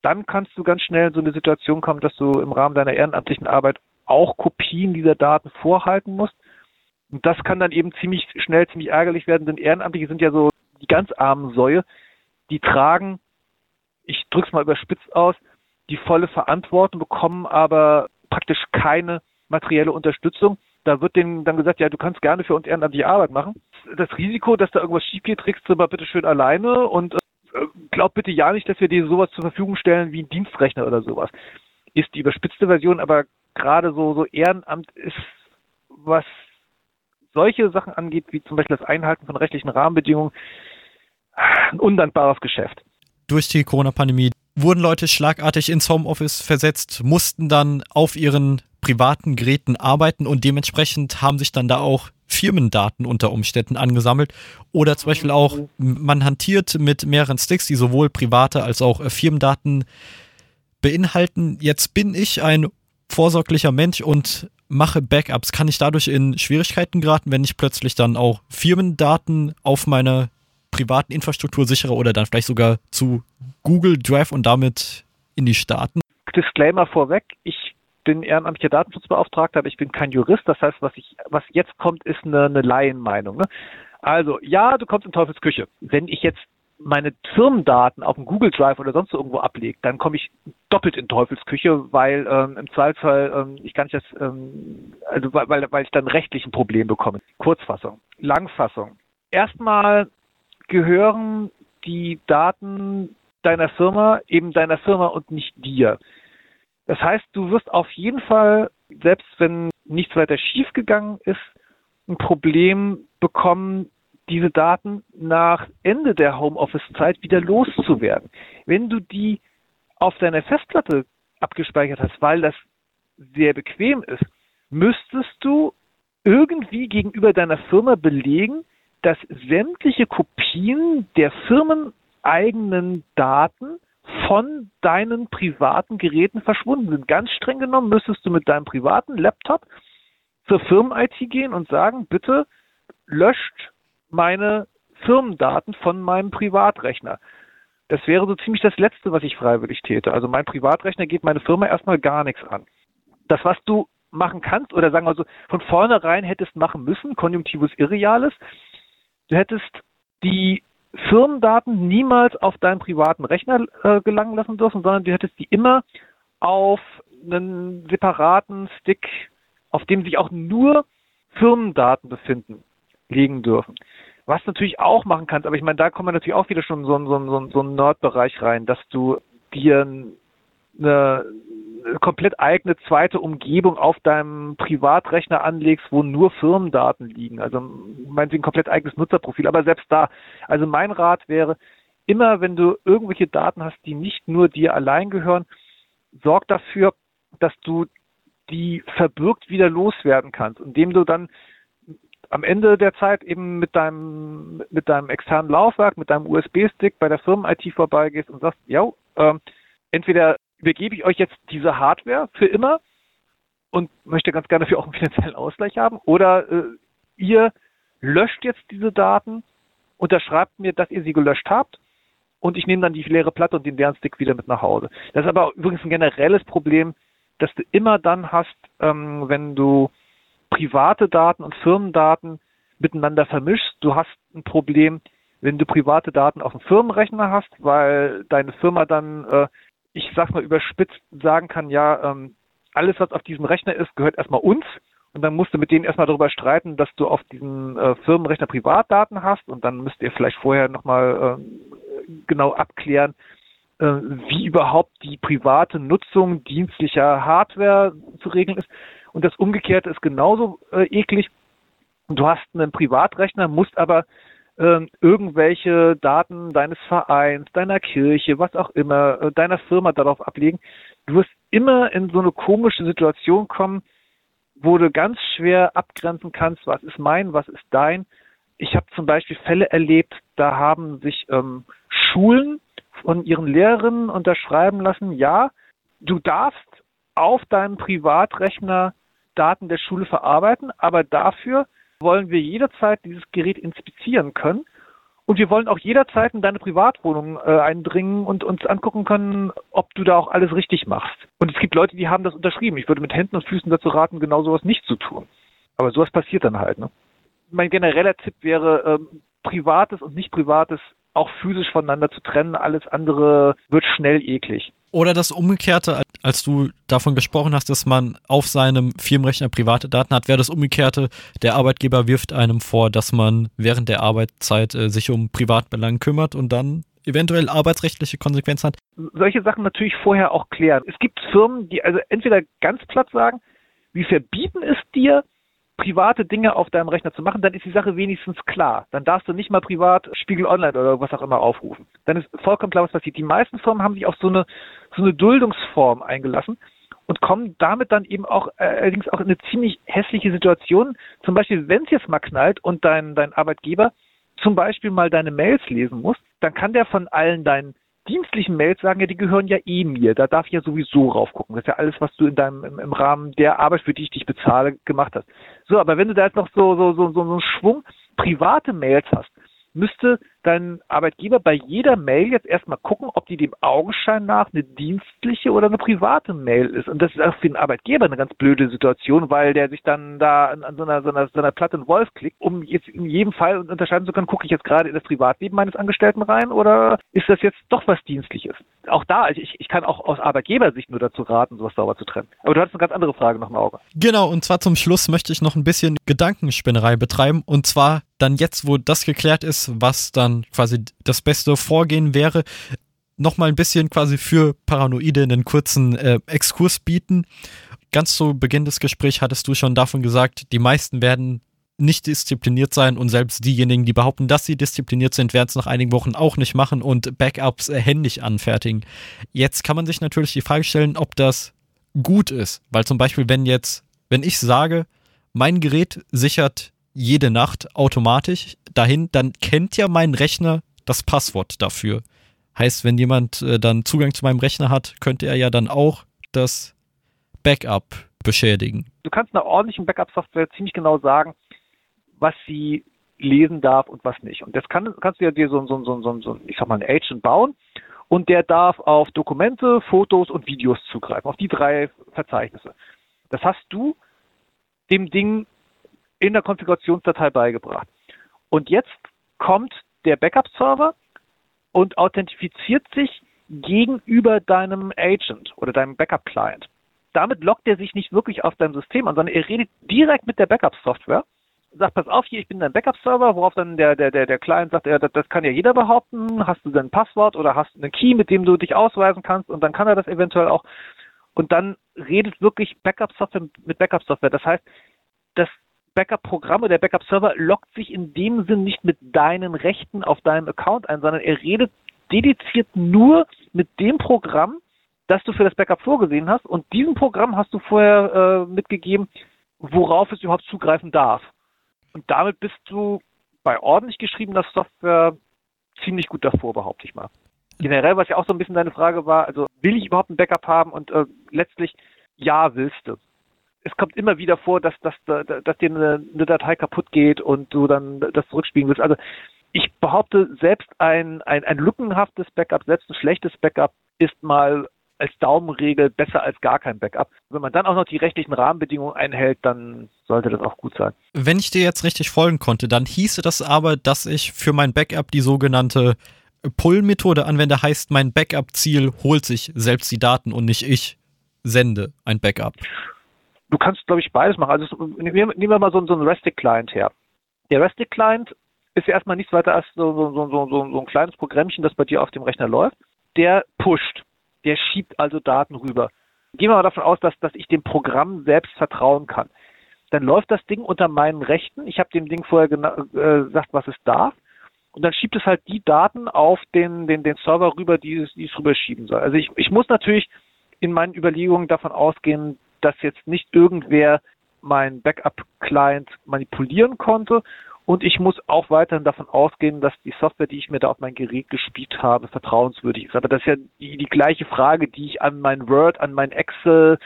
Dann kannst du ganz schnell in so eine Situation kommen, dass du im Rahmen deiner ehrenamtlichen Arbeit auch Kopien dieser Daten vorhalten musst. Und das kann dann eben ziemlich schnell ziemlich ärgerlich werden, denn Ehrenamtliche sind ja so die ganz armen Säue, die tragen, ich drück's mal überspitzt aus, die volle Verantwortung, bekommen aber praktisch keine materielle Unterstützung. Da wird denen dann gesagt, ja, du kannst gerne für uns ehrenamtliche Arbeit machen. Das Risiko, dass da irgendwas schief geht, trägst du mal bitte schön alleine und äh, glaub bitte ja nicht, dass wir dir sowas zur Verfügung stellen wie ein Dienstrechner oder sowas. Ist die überspitzte Version, aber gerade so, so Ehrenamt ist, was solche Sachen angeht, wie zum Beispiel das Einhalten von rechtlichen Rahmenbedingungen, ein undankbares Geschäft. Durch die Corona-Pandemie wurden Leute schlagartig ins Homeoffice versetzt, mussten dann auf ihren privaten Geräten arbeiten und dementsprechend haben sich dann da auch Firmendaten unter Umständen angesammelt oder zum Beispiel auch man hantiert mit mehreren Sticks, die sowohl private als auch äh, Firmendaten beinhalten. Jetzt bin ich ein vorsorglicher Mensch und mache Backups. Kann ich dadurch in Schwierigkeiten geraten, wenn ich plötzlich dann auch Firmendaten auf meiner privaten Infrastruktur sichere oder dann vielleicht sogar zu Google Drive und damit in die Staaten? Disclaimer vorweg, ich bin ehrenamtlicher Datenschutzbeauftragter, aber ich bin kein Jurist. Das heißt, was ich, was jetzt kommt, ist eine, eine Laienmeinung. Ne? Also, ja, du kommst in Teufels Küche. Wenn ich jetzt meine Firmendaten auf dem Google Drive oder sonst irgendwo ablege, dann komme ich doppelt in Teufels Küche, weil ähm, im Zweifelsfall ähm, ich kann nicht das, ähm, also weil, weil ich dann rechtlich ein Problem bekomme. Kurzfassung, Langfassung. Erstmal gehören die Daten deiner Firma eben deiner Firma und nicht dir. Das heißt, du wirst auf jeden Fall, selbst wenn nichts weiter schiefgegangen ist, ein Problem bekommen, diese Daten nach Ende der Homeoffice-Zeit wieder loszuwerden. Wenn du die auf deiner Festplatte abgespeichert hast, weil das sehr bequem ist, müsstest du irgendwie gegenüber deiner Firma belegen, dass sämtliche Kopien der firmeneigenen Daten von deinen privaten Geräten verschwunden sind. Ganz streng genommen müsstest du mit deinem privaten Laptop zur Firmen-IT gehen und sagen, bitte löscht meine Firmendaten von meinem Privatrechner. Das wäre so ziemlich das Letzte, was ich freiwillig täte. Also mein Privatrechner geht meine Firma erstmal gar nichts an. Das, was du machen kannst, oder sagen wir so, von vornherein hättest machen müssen, Konjunktivus Irrealis, du hättest die Firmendaten niemals auf deinen privaten Rechner äh, gelangen lassen dürfen, sondern du hättest die immer auf einen separaten Stick, auf dem sich auch nur Firmendaten befinden, legen dürfen. Was natürlich auch machen kannst, aber ich meine, da kommen wir natürlich auch wieder schon so, so, so, so einen Nerd-Bereich rein, dass du dir eine komplett eigene zweite Umgebung auf deinem Privatrechner anlegst, wo nur Firmendaten liegen. Also meinetwegen komplett eigenes Nutzerprofil. Aber selbst da, also mein Rat wäre, immer wenn du irgendwelche Daten hast, die nicht nur dir allein gehören, sorg dafür, dass du die verbürgt wieder loswerden kannst, indem du dann am Ende der Zeit eben mit deinem, mit deinem externen Laufwerk, mit deinem USB-Stick bei der Firmen-IT vorbeigehst und sagst, ja, äh, entweder übergebe ich euch jetzt diese Hardware für immer und möchte ganz gerne dafür auch einen finanziellen Ausgleich haben oder äh, ihr löscht jetzt diese Daten, unterschreibt mir, dass ihr sie gelöscht habt und ich nehme dann die leere Platte und den leeren Stick wieder mit nach Hause. Das ist aber übrigens ein generelles Problem, dass du immer dann hast, ähm, wenn du private Daten und Firmendaten miteinander vermischst. Du hast ein Problem, wenn du private Daten auf dem Firmenrechner hast, weil deine Firma dann äh, ich sag mal überspitzt sagen kann, ja, ähm, alles, was auf diesem Rechner ist, gehört erstmal uns. Und dann musst du mit denen erstmal darüber streiten, dass du auf diesem äh, Firmenrechner Privatdaten hast. Und dann müsst ihr vielleicht vorher nochmal äh, genau abklären, äh, wie überhaupt die private Nutzung dienstlicher Hardware zu regeln ist. Und das Umgekehrte ist genauso äh, eklig. Du hast einen Privatrechner, musst aber äh, irgendwelche Daten deines Vereins, deiner Kirche, was auch immer, äh, deiner Firma darauf ablegen. Du wirst immer in so eine komische Situation kommen, wo du ganz schwer abgrenzen kannst, was ist mein, was ist dein. Ich habe zum Beispiel Fälle erlebt, da haben sich ähm, Schulen von ihren Lehrerinnen unterschreiben lassen, ja, du darfst auf deinem Privatrechner Daten der Schule verarbeiten, aber dafür wollen wir jederzeit dieses Gerät inspizieren können. Und wir wollen auch jederzeit in deine Privatwohnung äh, eindringen und uns angucken können, ob du da auch alles richtig machst. Und es gibt Leute, die haben das unterschrieben. Ich würde mit Händen und Füßen dazu raten, genau sowas nicht zu tun. Aber sowas passiert dann halt. Ne? Mein genereller Tipp wäre, ähm, Privates und nicht Privates auch physisch voneinander zu trennen. Alles andere wird schnell eklig. Oder das Umgekehrte, als du davon gesprochen hast, dass man auf seinem Firmenrechner private Daten hat, wäre das Umgekehrte, der Arbeitgeber wirft einem vor, dass man während der Arbeitszeit äh, sich um Privatbelangen kümmert und dann eventuell arbeitsrechtliche Konsequenzen hat. Solche Sachen natürlich vorher auch klären. Es gibt Firmen, die also entweder ganz platt sagen, wir verbieten es dir, private Dinge auf deinem Rechner zu machen, dann ist die Sache wenigstens klar. Dann darfst du nicht mal privat Spiegel Online oder was auch immer aufrufen. Dann ist vollkommen klar, was passiert. Die meisten Firmen haben sich auf so eine, so eine Duldungsform eingelassen und kommen damit dann eben auch äh, allerdings auch in eine ziemlich hässliche Situation. Zum Beispiel, wenn es jetzt mal knallt und dein, dein Arbeitgeber zum Beispiel mal deine Mails lesen muss, dann kann der von allen deinen dienstlichen Mails sagen ja, die gehören ja eh mir. Da darf ich ja sowieso raufgucken. Das ist ja alles, was du in deinem im, im Rahmen der Arbeit, für die ich dich bezahle, gemacht hast. So, aber wenn du da jetzt noch so so so so, so einen Schwung private Mails hast, müsste dein Arbeitgeber bei jeder Mail jetzt erstmal gucken, ob die dem Augenschein nach eine dienstliche oder eine private Mail ist. Und das ist auch für den Arbeitgeber eine ganz blöde Situation, weil der sich dann da an, so, einer, so, einer, so einer Platte in Wolf klickt, um jetzt in jedem Fall unterscheiden zu können, gucke ich jetzt gerade in das Privatleben meines Angestellten rein oder ist das jetzt doch was Dienstliches? Auch da, also ich, ich kann auch aus Arbeitgebersicht nur dazu raten, sowas sauber zu trennen. Aber du hattest eine ganz andere Frage noch im Auge. Genau, und zwar zum Schluss möchte ich noch ein bisschen Gedankenspinnerei betreiben und zwar dann jetzt, wo das geklärt ist, was dann quasi das beste Vorgehen wäre, nochmal ein bisschen quasi für Paranoide einen kurzen äh, Exkurs bieten. Ganz zu Beginn des Gesprächs hattest du schon davon gesagt, die meisten werden nicht diszipliniert sein und selbst diejenigen, die behaupten, dass sie diszipliniert sind, werden es nach einigen Wochen auch nicht machen und Backups äh, händisch anfertigen. Jetzt kann man sich natürlich die Frage stellen, ob das gut ist, weil zum Beispiel, wenn jetzt, wenn ich sage, mein Gerät sichert jede Nacht automatisch dahin, dann kennt ja mein Rechner das Passwort dafür. Heißt, wenn jemand äh, dann Zugang zu meinem Rechner hat, könnte er ja dann auch das Backup beschädigen. Du kannst einer ordentlichen Backup-Software ziemlich genau sagen, was sie lesen darf und was nicht. Und das kann, kannst du dir so, so, so, so, so, ich sag mal, einen Agent bauen und der darf auf Dokumente, Fotos und Videos zugreifen, auf die drei Verzeichnisse. Das hast du dem Ding in der Konfigurationsdatei beigebracht. Und jetzt kommt der Backup-Server und authentifiziert sich gegenüber deinem Agent oder deinem Backup-Client. Damit lockt er sich nicht wirklich auf dein System an, sondern er redet direkt mit der Backup-Software sagt, pass auf, hier, ich bin dein Backup-Server, worauf dann der, der, der, der Client sagt, ja, das, das kann ja jeder behaupten, hast du dein Passwort oder hast du einen Key, mit dem du dich ausweisen kannst und dann kann er das eventuell auch. Und dann redet wirklich Backup-Software mit Backup-Software. Das heißt, das Backup-Programm oder der Backup-Server lockt sich in dem Sinn nicht mit deinen Rechten auf deinem Account ein, sondern er redet dediziert nur mit dem Programm, das du für das Backup vorgesehen hast. Und diesem Programm hast du vorher äh, mitgegeben, worauf es überhaupt zugreifen darf. Und damit bist du bei ordentlich geschriebener Software ziemlich gut davor, behaupte ich mal. Generell, was ja auch so ein bisschen deine Frage war, also will ich überhaupt ein Backup haben? Und äh, letztlich, ja, willst du. Es kommt immer wieder vor, dass, dass, dass dir eine, eine Datei kaputt geht und du dann das zurückspielen willst. Also ich behaupte, selbst ein, ein, ein lückenhaftes Backup, selbst ein schlechtes Backup ist mal als Daumenregel besser als gar kein Backup. Wenn man dann auch noch die rechtlichen Rahmenbedingungen einhält, dann sollte das auch gut sein. Wenn ich dir jetzt richtig folgen konnte, dann hieße das aber, dass ich für mein Backup die sogenannte Pull-Methode anwende, heißt mein Backup-Ziel holt sich selbst die Daten und nicht ich sende ein Backup. Du kannst, glaube ich, beides machen. Also nehmen wir mal so, so einen Restic-Client her. Der Restic-Client ist ja erstmal nichts weiter als so, so, so, so, ein kleines Programmchen, das bei dir auf dem Rechner läuft. Der pusht der schiebt also Daten rüber. Gehen wir mal davon aus, dass, dass ich dem Programm selbst vertrauen kann. Dann läuft das Ding unter meinen Rechten. Ich habe dem Ding vorher äh, gesagt, was es darf. Und dann schiebt es halt die Daten auf den, den, den Server rüber, die es, die es rüberschieben soll. Also ich, ich muss natürlich in meinen Überlegungen davon ausgehen, dass jetzt nicht irgendwer mein Backup-Client manipulieren konnte und ich muss auch weiterhin davon ausgehen, dass die Software, die ich mir da auf mein Gerät gespielt habe, vertrauenswürdig ist. Aber das ist ja die, die gleiche Frage, die ich an mein Word, an mein Excel,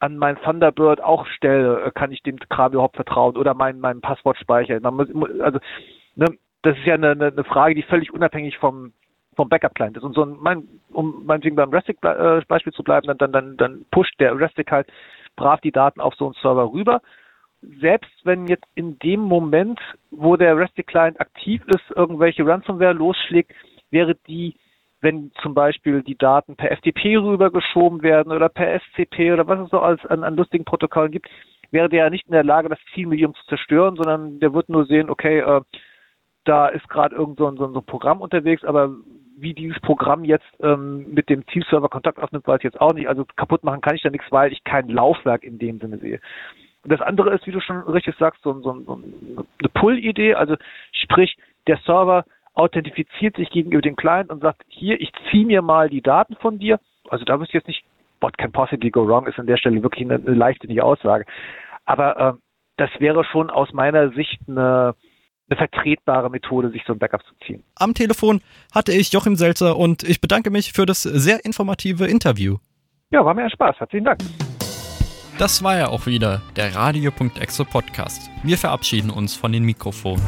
an mein Thunderbird auch stelle. Kann ich dem Kram überhaupt vertrauen oder mein, meinem Passwortspeicher? Also, ne, das ist ja eine, eine Frage, die völlig unabhängig vom, vom Backup-Client ist. Und so ein, mein, um meinetwegen beim Restic-Beispiel zu bleiben, dann, dann, dann, dann pusht der Restic halt brav die Daten auf so einen Server rüber selbst wenn jetzt in dem Moment, wo der Resty Client aktiv ist, irgendwelche Ransomware losschlägt, wäre die, wenn zum Beispiel die Daten per FTP rübergeschoben werden oder per SCP oder was es so als an, an lustigen Protokollen gibt, wäre der ja nicht in der Lage, das Zielmedium zu zerstören, sondern der wird nur sehen, okay, äh, da ist gerade irgend so ein, so ein Programm unterwegs, aber wie dieses Programm jetzt ähm, mit dem Zielserver Kontakt aufnimmt, weiß ich jetzt auch nicht. Also kaputt machen kann ich da nichts, weil ich kein Laufwerk in dem Sinne sehe. Und das andere ist, wie du schon richtig sagst, so, so, so eine Pull-Idee, also sprich, der Server authentifiziert sich gegenüber dem Client und sagt, hier, ich ziehe mir mal die Daten von dir. Also da wüsste ich jetzt nicht, what can possibly go wrong, ist an der Stelle wirklich eine, eine leichte Aussage. Aber äh, das wäre schon aus meiner Sicht eine, eine vertretbare Methode, sich so ein Backup zu ziehen. Am Telefon hatte ich Joachim Selzer und ich bedanke mich für das sehr informative Interview. Ja, war mir ein Spaß. Herzlichen Dank. Das war ja auch wieder der Radio.exe Podcast. Wir verabschieden uns von den Mikrofonen.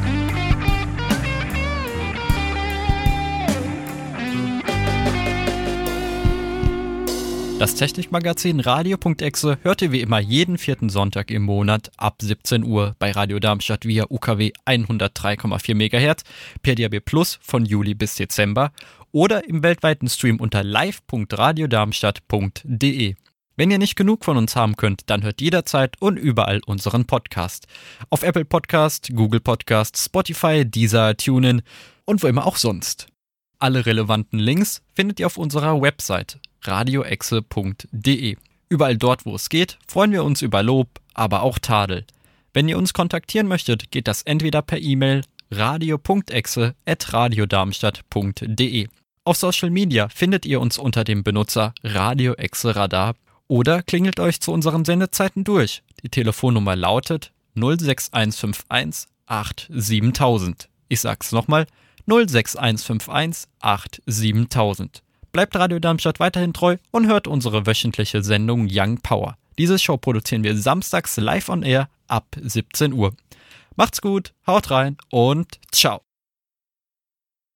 Das Technikmagazin Radio.exe hört ihr wie immer jeden vierten Sonntag im Monat ab 17 Uhr bei Radio Darmstadt via UKW 103,4 MHz, per DAB Plus von Juli bis Dezember oder im weltweiten Stream unter live.radiodarmstadt.de. Wenn ihr nicht genug von uns haben könnt, dann hört jederzeit und überall unseren Podcast. Auf Apple Podcast, Google Podcast, Spotify, Deezer, TuneIn und wo immer auch sonst. Alle relevanten Links findet ihr auf unserer Website radioexe.de. Überall dort, wo es geht, freuen wir uns über Lob, aber auch Tadel. Wenn ihr uns kontaktieren möchtet, geht das entweder per E-Mail radio.exe@radiodarmstadt.de. Auf Social Media findet ihr uns unter dem Benutzer Radio Exe Radar oder klingelt euch zu unseren Sendezeiten durch. Die Telefonnummer lautet 06151 87000. Ich sag's nochmal 06151 87000. Bleibt Radio Darmstadt weiterhin treu und hört unsere wöchentliche Sendung Young Power. Diese Show produzieren wir samstags live on air ab 17 Uhr. Macht's gut, haut rein und ciao.